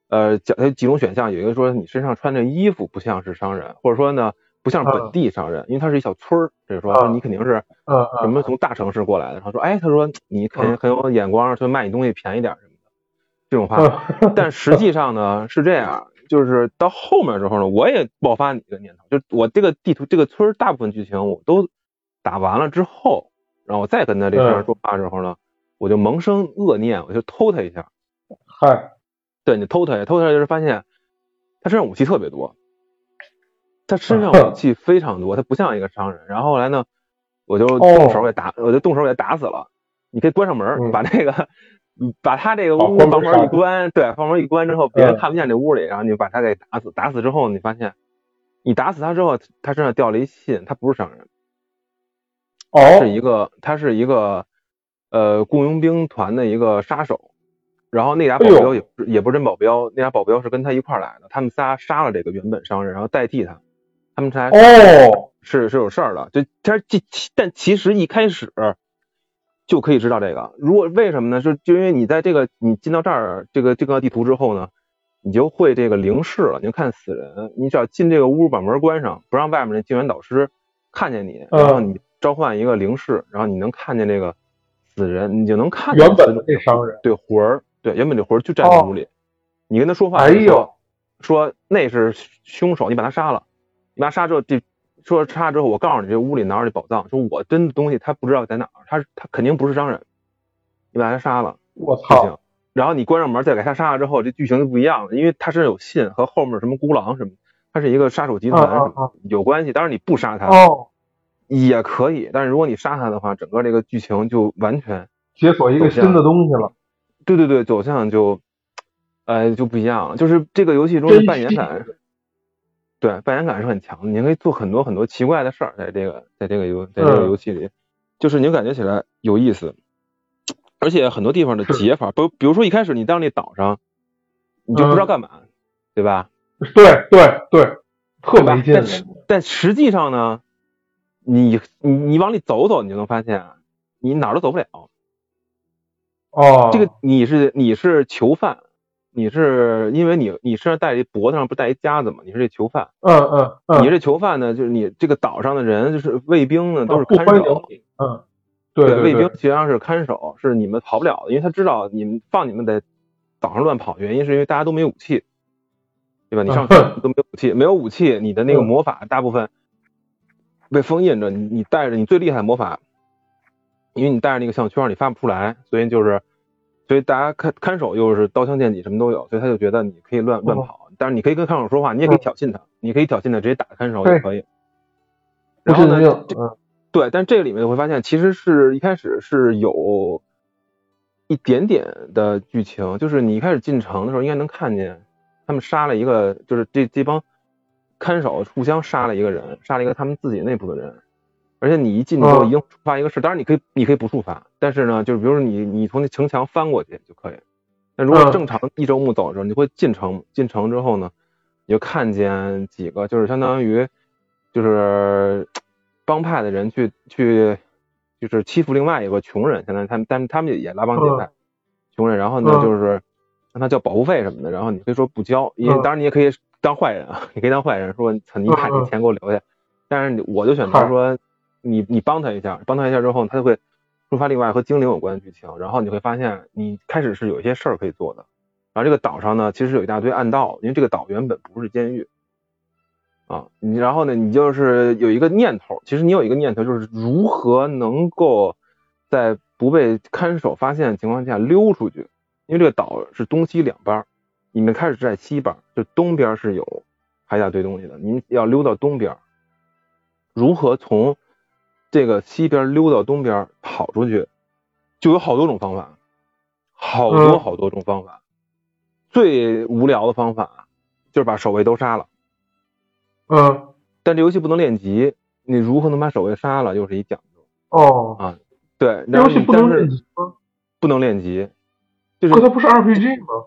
呃讲他几种选项，有一个说你身上穿的衣服不像是商人，或者说呢。不像本地商人，因为他是一小村儿，就是说你肯定是什么从大城市过来的。然后说，哎，他说你肯定很有眼光，说卖你东西便宜点什么的这种话。但实际上呢是这样，就是到后面之后呢，我也爆发你的念头，就我这个地图这个村大部分剧情我都打完了之后，然后我再跟他这事儿说话的时候呢，我就萌生恶念，我就偷他一下。嗨，对你偷他，偷他就是发现他身上武器特别多。他身上武器非常多，他不像一个商人。然后后来呢，我就动手给打，我就动手给他打死了。你可以关上门，把那个，把他这个屋房门一关，对，房门一关之后，别人看不见这屋里，然后你就把他给打死。打死之后，你发现，你打死他之后，他身上掉了一信，他不是商人，哦，是一个，他是一个呃雇佣兵团的一个杀手。然后那俩保镖也不是也不是真保镖，那俩保镖是跟他一块来的，他们仨杀了这个原本商人，然后代替他。他们才哦，是是有事儿的，就他这但其实一开始就可以知道这个。如果为什么呢？是就因为你在这个你进到这儿这个这个地图之后呢，你就会这个灵视了。你就看死人，你只要进这个屋，把门关上，不让外面的救援导师看见你，然后你召唤一个灵视，然后你能看见这个死人，你就能看原本的这商人对魂儿，对原本这魂儿就站在屋里，你跟他说话，哎呦，说那是凶手，你把他杀了。拿杀之后，这说杀之后，我告诉你，这屋里哪有这宝藏？说我真的东西他不知道在哪儿，他他肯定不是商人，你把他杀了，我操！然后你关上门再给他杀了之后，这剧情就不一样了，因为他身上有信和后面什么孤狼什么，他是一个杀手集团什么有关系。当然你不杀他哦也可以，但是如果你杀他的话，整个这个剧情就完全解锁一个新的东西了。对对对，走向就，呃，就不一样了。就是这个游戏中的扮演感，对，扮演感是很强的。你可以做很多很多奇怪的事儿，在这个在这个游在这个游戏里，就是你感觉起来有意思。而且很多地方的解法，不，比如说一开始你到那岛上，你就不知道干嘛，对吧？对对对，特没劲。但实际上呢，你你你往里走走，你就能发现，你哪儿都走不了。哦，这个你是你是囚犯，你是因为你你身上带一脖子上不带一夹子吗？你是这囚犯。嗯嗯嗯。你这囚犯呢，就是你这个岛上的人，就是卫兵呢，都是看守。嗯。对，卫兵实际上是看守，是你们跑不了的，因为他知道你们放你们在岛上乱跑，原因是因为大家都没有武器，对吧？你上船都没有武器，没有武器，你的那个魔法大部分被封印着，你你带着你最厉害的魔法，因为你带着那个项圈，你发不出来，所以就是，所以大家看看守又是刀枪剑戟什么都有，所以他就觉得你可以乱乱跑，但是你可以跟看守说话，你也可以挑衅他，你可以挑衅他，直接打看守也可以。然后呢？对，但这个里面你会发现，其实是一开始是有一点点的剧情，就是你一开始进城的时候，应该能看见他们杀了一个，就是这这帮看守互相杀了一个人，杀了一个他们自己内部的人，而且你一进去之后已经触发一个事，当然你可以你可以不触发，但是呢，就是比如说你你从那城墙翻过去就可以。那如果正常一周目走的时候，你会进城，进城之后呢，你就看见几个，就是相当于就是。帮派的人去去就是欺负另外一个穷人，现在他们但是他们也拉帮结派，穷人，然后呢就是让他交保护费什么的，然后你可以说不交，因为当然你也可以当坏人啊，你可以当坏人说操你把你钱给我留下，但是我就选择说你你帮他一下，帮他一下之后他就会触发另外和精灵有关的剧情，然后你会发现你开始是有一些事儿可以做的，然后这个岛上呢其实有一大堆暗道，因为这个岛原本不是监狱。啊，你然后呢？你就是有一个念头，其实你有一个念头，就是如何能够在不被看守发现的情况下溜出去。因为这个岛是东西两边，你们开始在西边，就东边是有还一大堆东西的，您要溜到东边。如何从这个西边溜到东边跑出去，就有好多种方法，好多好多种方法。最无聊的方法就是把守卫都杀了。嗯，但这游戏不能练级，你如何能把守卫杀了，又是一讲究。哦，啊，对，游戏不能练级吗？不能练级，就是可它不是 RPG 吗？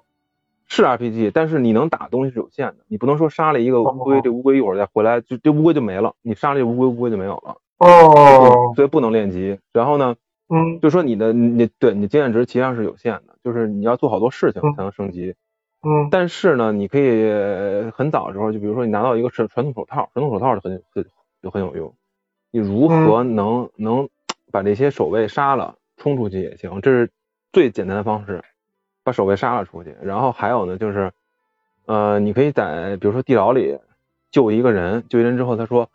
是 RPG，但是你能打东西是有限的，你不能说杀了一个乌龟，这乌龟一会儿再回来，就这乌龟就没了，你杀了这乌龟，乌龟就没有了。哦，所以不能练级。然后呢，嗯，就说你的你对你经验值实际上是有限的，就是你要做好多事情才能升级。嗯，但是呢，你可以很早的时候，就比如说你拿到一个传传统手套，传统手套就很很就很有用。你如何能能把这些守卫杀了，冲出去也行，这是最简单的方式，把守卫杀了出去。然后还有呢，就是呃，你可以在比如说地牢里救一个人，救一人之后，他说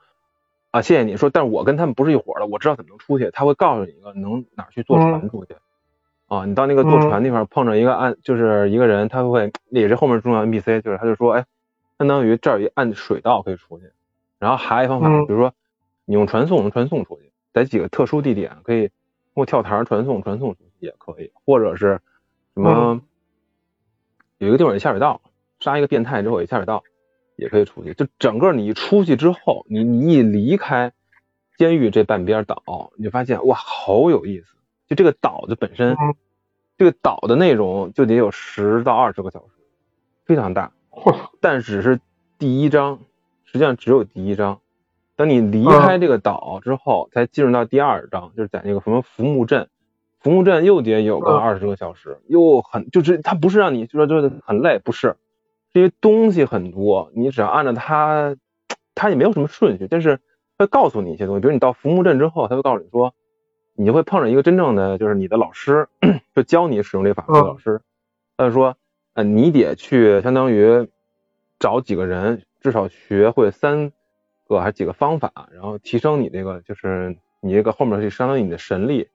啊谢谢你。说，但是我跟他们不是一伙的，我知道怎么能出去，他会告诉你一个能哪去坐船出去。啊，你到那个坐船地方碰着一个暗，就是一个人，他会也是后面重要 NPC，就是他就说，哎，相当于这儿一暗水道可以出去。然后还有一方法，比如说你用传送能传送出去，在几个特殊地点可以通过跳台传送传送出去也可以，或者是什么有一个地方有下水道，杀一个变态之后有下水道也可以出去。就整个你一出去之后，你你一离开监狱这半边岛，你就发现哇，好有意思。就这个岛的本身，这个岛的内容就得有十到二十个小时，非常大。但只是第一章，实际上只有第一章。等你离开这个岛之后，才进入到第二章，就是在那个什么浮木镇。浮木镇又得有个二十个小时，又很就是它不是让你就说就是很累，不是，因为东西很多，你只要按照它，它也没有什么顺序，但是会告诉你一些东西。比如你到浮木镇之后，他会告诉你说。你就会碰上一个真正的，就是你的老师，就教你使用这法术的老师。他就说，呃，你得去相当于找几个人，至少学会三个还是几个方法，然后提升你这个，就是你这个后面是相当于你的神力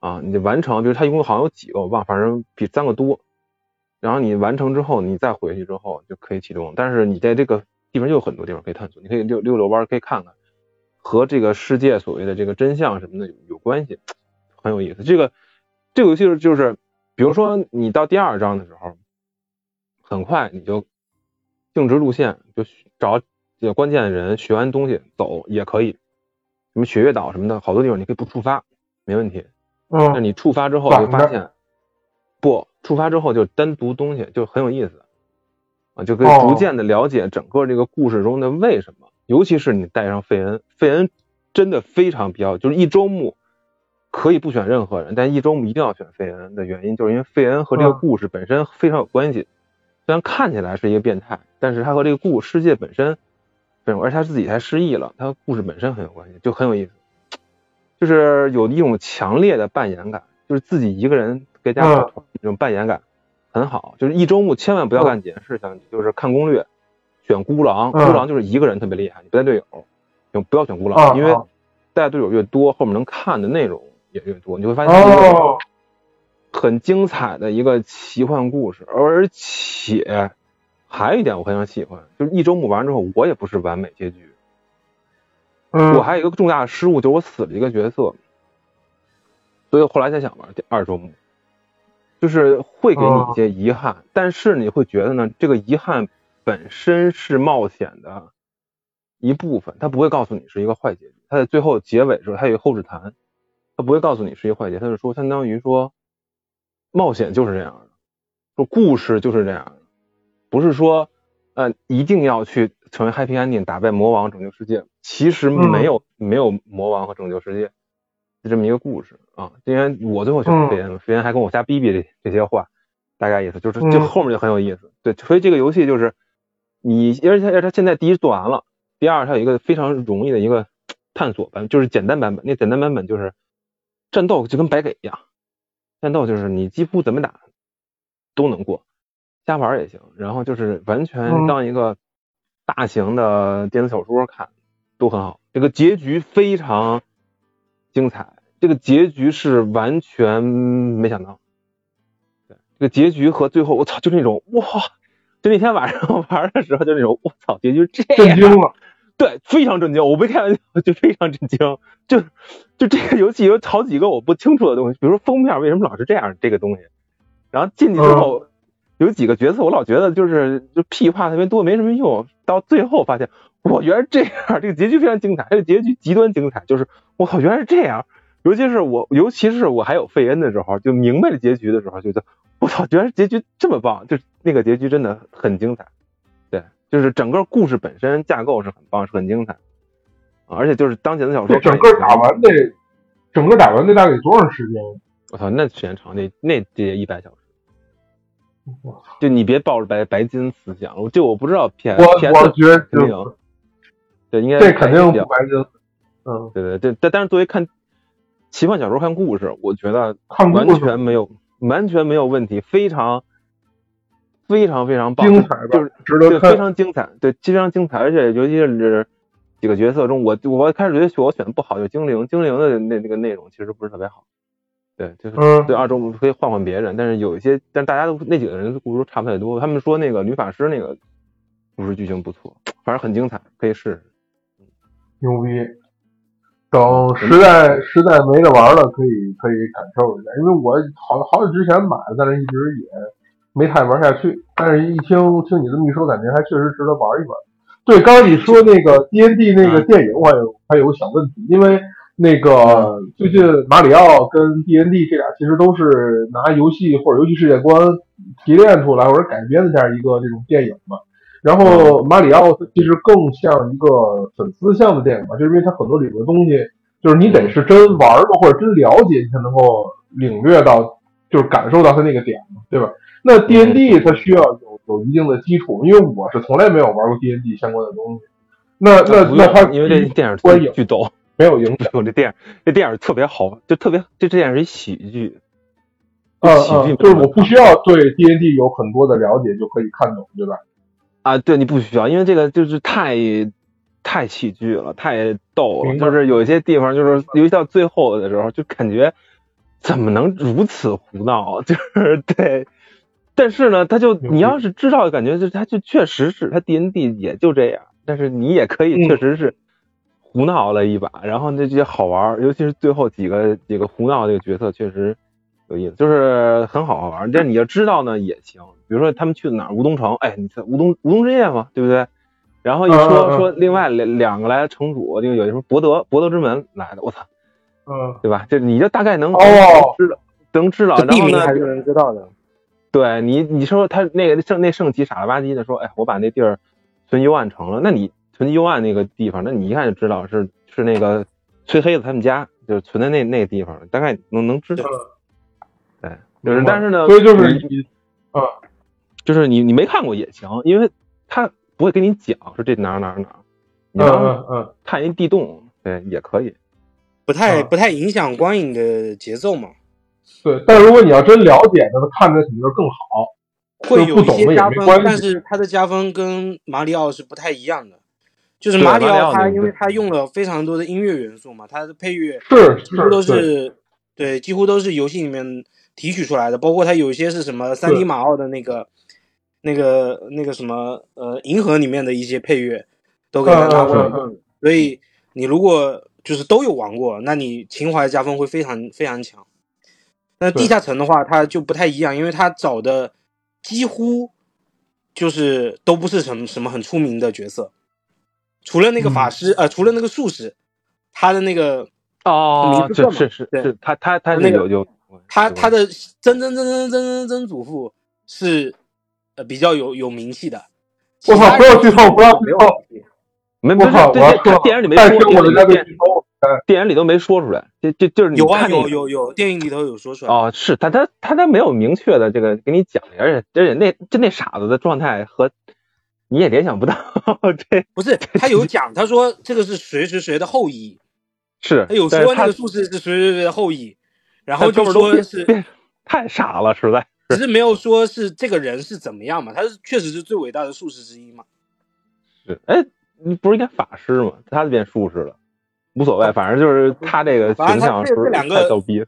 啊。你完成，比如他一共好像有几个，我忘，反正比三个多。然后你完成之后，你再回去之后就可以启动。但是你在这个地方又有很多地方可以探索，你可以溜溜溜弯，可以看看，和这个世界所谓的这个真相什么的有有关系，很有意思。这个这个游戏就是，比如说你到第二章的时候，很快你就径直路线，就找几个关键的人，学完东西走也可以。什么雪月岛什么的，好多地方你可以不触发，没问题。嗯，那你触发之后就发现，不触发之后就单独东西就很有意思啊，就可以逐渐的了解整个这个故事中的为什么。尤其是你带上费恩，费恩真的非常必要，就是一周目可以不选任何人，但一周目一定要选费恩的原因，就是因为费恩和这个故事本身非常有关系。虽然看起来是一个变态，但是他和这个故世界本身。而且他自己还失忆了，他和故事本身很有关系，就很有意思，就是有一种强烈的扮演感，就是自己一个人给家这种扮演感很好。就是一周目千万不要干几件事情，就是看攻略，选孤狼，孤狼就是一个人特别厉害，你不带队友，就不要选孤狼，因为带队友越多，后面能看的内容也越多，你会发现很精彩的一个奇幻故事，而且。还有一点我非常喜欢，就是一周目完之后，我也不是完美结局。嗯，我还有一个重大的失误，就是我死了一个角色，所以后来才想玩第二周目，就是会给你一些遗憾，但是你会觉得呢，这个遗憾本身是冒险的一部分，他不会告诉你是一个坏结局。他在最后结尾的时候，他有后置谈，他不会告诉你是一个坏结，他就说相当于说，冒险就是这样的，说故事就是这样的。不是说，呃，一定要去成为 Happy Ending 打败魔王拯救世界。其实没有没有魔王和拯救世界，就这么一个故事啊。因为我最后选费恩，费恩还跟我瞎逼逼这这些话，大概意思就是就后面就很有意思。对，所以这个游戏就是你，而且而且它现在第一做完了，第二它有一个非常容易的一个探索版，就是简单版本。那简单版本就是战斗就跟白给一样，战斗就是你几乎怎么打都能过。瞎玩也行，然后就是完全当一个大型的电子小说看，都很好。这个结局非常精彩，这个结局是完全没想到。对，这个结局和最后，我操，就是那种哇，就那天晚上玩的时候，就那种我操，结局这样，震惊了。对，非常震惊，我没开玩笑，就非常震惊。就就这个游戏有好几个我不清楚的东西，比如说封面为什么老是这样，这个东西，然后进去之后。有几个角色，我老觉得就是就屁话特别多，没什么用。到最后发现，我原来这样，这个结局非常精彩，这个结局极端精彩。就是我操，原来是这样。尤其是我，尤其是我还有费恩的时候，就明白了结局的时候，觉得我操，原来结局这么棒，就那个结局真的很精彩。对，就是整个故事本身架构是很棒，是很精彩。而且就是当前的小说，整个打完得，整个打完得大概多长时间？我操，那时间长，那那得一百小时。就你别抱着白白金思想了，就我不知道 P S P S 觉得肯定，对，应该这肯定不白金。嗯，对对对，但但是作为看奇幻小说看故事，我觉得完全没有完全没有问题，非常非常非常棒，精彩，就是值得看，非常精彩，对，非常精彩，而且尤其是几个角色中，我我开始觉得我选的不好，就精灵，精灵的那那个内容其实不是特别好。对，就是对二周目可以换换别人，但是有一些，但大家都那几个人的故事都差不太多。他们说那个女法师那个故事剧情不错，反正很精彩，可以试试。牛逼！等实在实在没得玩了，可以可以感受一下。因为我好好久之前买的，但是一直也没太玩下去。但是一听听你这么一说，感觉还确实值得玩一玩。对，刚刚你说那个 D N D 那个电影，我有还有个小问题，因为。那个最近马里奥跟 D N D 这俩其实都是拿游戏或者游戏世界观提炼出来或者改编的这样一个这种电影嘛。然后马里奥其实更像一个粉丝向的电影吧，就是因为它很多里面的东西，就是你得是真玩过或者真了解，你才能够领略到，就是感受到它那个点嘛，对吧？那 D N D 它需要有有一定的基础，因为我是从来没有玩过 D N D 相关的东西。那那那它因为这电影观影巨逗。没有影响。这电影，这电影特别好，就特别，这这电影是喜剧。嗯嗯，就是我不需要对 D N D 有很多的了解就可以看懂，对吧？啊，对你不需要，因为这个就是太太喜剧了，太逗了。就是有一些地方，就是尤其到最后的时候，就感觉怎么能如此胡闹？就是 对，但是呢，他就你要是知道，感觉就是他就确实是他 D N D 也就这样，但是你也可以嗯确实是胡闹了一把，然后那些好玩，尤其是最后几个几个胡闹这个角色确实有意思，就是很好玩儿。但你要知道呢也行，比如说他们去哪儿吴东城，哎，你看吴东吴东之夜嘛，对不对？然后一说、说另外两两个来的城主，那个有什么博德博德之门来的，我操，嗯，对吧？就你就大概能哦知道能知道，然后呢还是能知道的。对你，你说他那个圣那圣骑傻了吧唧的说，哎，我把那地儿存幽暗城了，那你存幽暗那个地方，那你一看就知道是是那个崔黑子他们家，就是存在那那个地方，大概能能知道。对，就是但是呢，所以就是你啊就是你你没看过也行，因为他不会跟你讲说这哪儿哪儿哪儿，你嗯嗯嗯，看一地洞，对也可以。不太嗯不太影响光影的节奏嘛，对。但是如果你要真了解的，看着肯定是更好。会有一些加分但是他的加分跟马里奥是不太一样的。就是马里奥奥，它因为他用了非常多的音乐元素嘛，他的配乐是几乎都是对，几乎都是游戏里面提取出来的，包括它有一些是什么三 D 马奥的那个、那个、那个什么呃银河里面的一些配乐都给它拿过来嗯嗯。用，所以你如果就是都有玩过，那你情怀加分会非常非常强。那地下城的话，它就不太一样，因为它找的几乎就是都不是什么什么很出名的角色，除了那个法嗯师，呃，除了那个术士，他的那个哦名，字是是是，他他他那个是有有，他他的曾曾曾曾曾曾曾祖父是呃比较有有名气的。我操！不要剧透，不要剧透！没没我靠！对电影里没说，电剧透。电影里都没说出来，这这就是你有啊有有有，电影里头有说出来。哦，是他他他他没有明确的这个给你讲，而且而且那就那傻子的状态和你也联想不到，这不是他有讲，他说这个是谁谁谁的后裔，是他有说那个术士是谁谁谁的后裔，然后就他哥们儿都变说是，变太傻了，实在只是没有说是这个人是怎么样嘛，他是确实是最伟大的术士之一嘛。是哎，你不是应该法师吗？他就变术士了，无所谓，反正就是他这个形象是这两个太逗逼。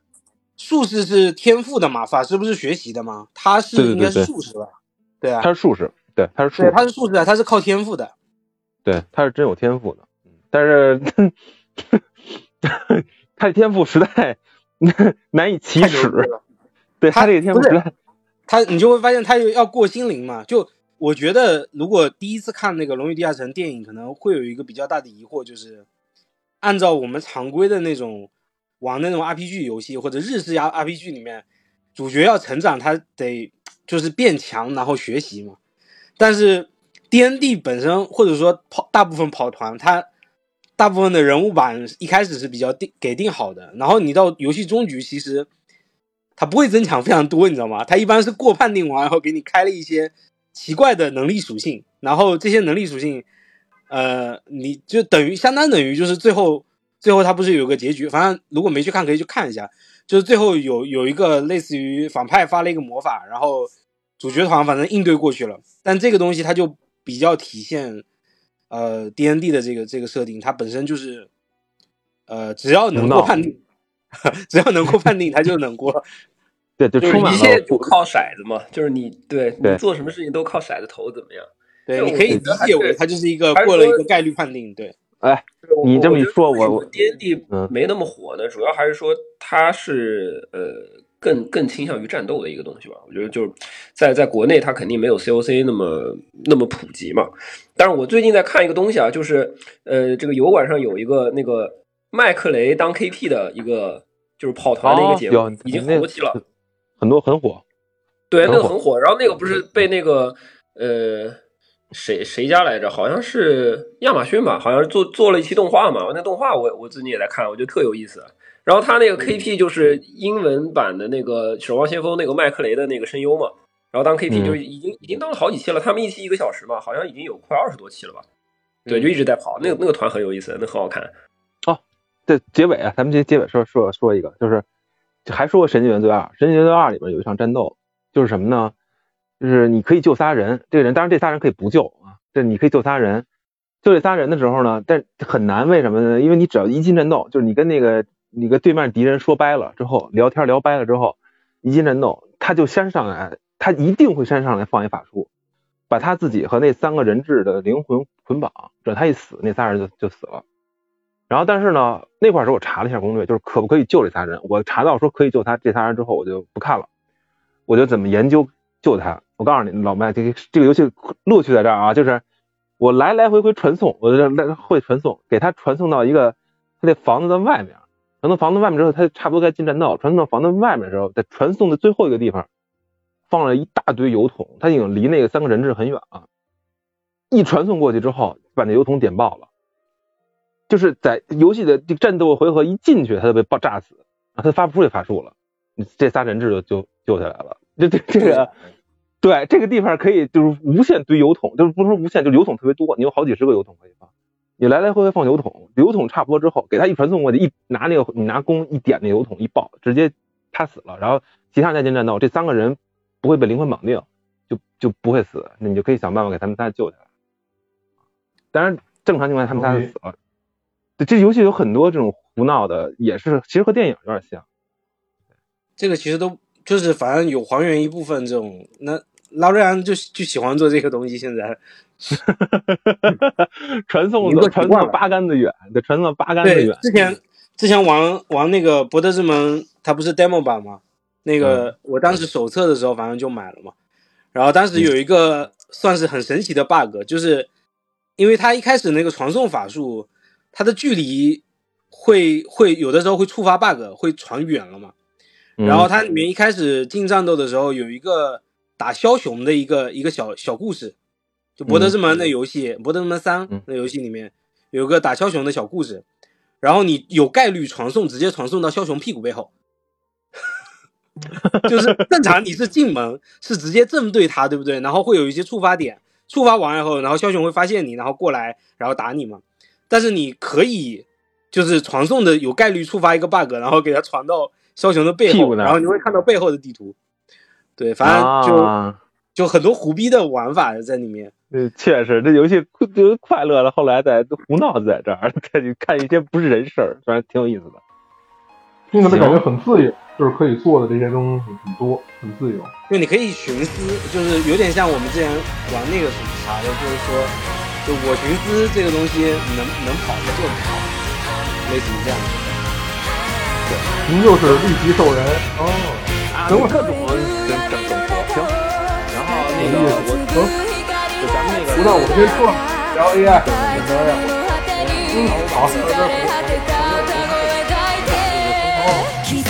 术士是天赋的嘛，法师不是学习的吗？他是应该是术士吧？对啊，他是术士，对，他是术，士，他是术士啊，他是靠天赋的。对，他是真有天赋的，嗯但是 他的天赋实在 难以启齿。对他这个天赋他你就会发现他有要过心灵嘛。就我觉得，如果第一次看那个《龙与地下城》电影，可能会有一个比较大的疑惑，就是按照我们常规的那种玩那种 RPG 游戏或者日式 RPG 里面，主角要成长，他得就是变强，然后学习嘛。但是 D N D 本身或者说跑大部分跑团，它大部分的人物版一开始是比较定给定好的，然后你到游戏终局，其实它不会增强非常多，你知道吗？它一般是过判定完，然后给你开了一些奇怪的能力属性，然后这些能力属性，呃，你就等于相当等于就是最后最后它不是有个结局，反正如果没去看可以去看一下，就是最后有有一个类似于反派发了一个魔法，然后主角团反正应对过去了，但这个东西它就比较体现呃 D N D 的这个这个设定，它本身就是呃 只要能够判定，只要能够判定，它就能过。对，就就是充满了一切就靠骰子嘛，就是你对对你做什么事情都靠骰子投怎么样？对，你可以理解为它就是一个过了一个概率判定，对。哎，你这么一说我我 D N D 嗯没那么火呢，主要还是说它是呃更更倾向于战斗的一个东西吧。我觉得就是在在国内它肯定没有 C O C 那么那么普及嘛。但是我最近在看一个东西啊，就是呃这个油管上有一个那个麦克雷当 K P 的一个就是跑团的一个节目，哦已经那好多期了。很多很火，对，那个很火。然后那个不是被那个呃谁谁家来着？好像是亚马逊吧，好像是做做了一期动画嘛。那动画我我最近也在看，我觉得特有意思。然后他那个 KP 就是英文版的那个《守望先锋》那个麦克雷的那个声优嘛。然后当 KP 嗯就已经、已经当了好几期了，他们一期一个小时嘛，好像已经有快二十多期了吧。对，就一直在跑，那个那个团很有意思，那很好看。哦这结尾啊，咱们这结尾说说说一个，就是还说过《神经元罪二》，《神经元罪二》里边有一场战斗，就是什么呢？就是你可以救仨人，这个人当然这仨人可以不救啊，这你可以救仨人。救这仨人的时候呢，但很难，为什么呢？因为你只要一进战斗，就是你跟那个你跟对面敌人说掰了之后，聊天聊掰了之后，一进战斗，他就先上来，他一定会先上来放一法术，把他自己和那三个人质的灵魂捆绑，等他一死，那仨人就就死了。然后，但是呢，那块儿时候我查了一下攻略，就是可不可以救这仨人。我查到说可以救他这仨人之后，我就不看了，我就怎么研究救他。我告诉你，老麦，这个这个游戏乐趣在这儿啊，就是我来来回回传送，我这来会传送，给他传送到一个他那房子的外面，传到房子外面之后，他差不多该进栈道，传送到房子外面的时候，在传送的最后一个地方放了一大堆油桶，他已经离那个三个人质很远了，一传送过去之后，把那油桶点爆了，就是在游戏的这战斗回合一进去，他就被爆炸死，啊，他发不出这法术了，这仨人质就就救下来了，这这这个。对，这个地方可以就是无限堆油桶，就是不是说无限，就油桶特别多，你有好几十个油桶可以放，你来来回回放油桶，油桶差不多之后，给他一传送过去，一拿那个你拿弓一点那油桶一爆，直接他死了，然后其他人再进战斗，这三个人不会被灵魂绑定，就就不会死，那你就可以想办法给他们仨救下来。当然，正常情况下他们仨就死了。对，这游戏有很多这种胡闹的，也是其实和电影有点像。这个其实都就是反正有还原一部分这种那。拉瑞安就就喜欢做这个东西，现在 传送的传送八竿子远，得传送八竿子远。之前之前玩玩那个《博德之门》，它不是 demo 版吗？那个我当时手册的时候，反正就买了嘛。然后当时有一个算是很神奇的 bug，就是因为它一开始那个传送法术，它的距离会会有的时候会触发 bug，会传远了嘛。然后它里面一开始进战斗的时候有一个。打枭雄的一个一个小小故事，就《博德之门》那游戏，《博德之门三》那游戏里面有个打枭雄的小故事，然后你有概率传送，直接传送到枭雄屁股背后，就是正常你是进门是直接正对他，对不对？然后会有一些触发点，触发完以后，然后枭雄会发现你，然后过来然后打你嘛。但是你可以就是传送的有概率触发一个 bug，然后给他传到枭雄的背后，然后你会看到背后的地图。对，反正就就很多胡逼的玩法在里面。嗯，确实，这游戏就快乐了。后来在胡闹在这儿，再去看一些不是人事儿，反正挺有意思的。听着感觉很自由，就是可以做的这些东西很多，很自由。就你可以寻思，就是有点像我们之前玩那个什么啥的，就是说，就我寻思这个东西能能跑就跑，类似于这样的。对，您就是立即兽人哦。等会各种整整整活行，走，胡蛋，我先坐。小 A，小 A，嗯，好，二哥，二哥，二哥，二哥，二哥，二哥，二哥。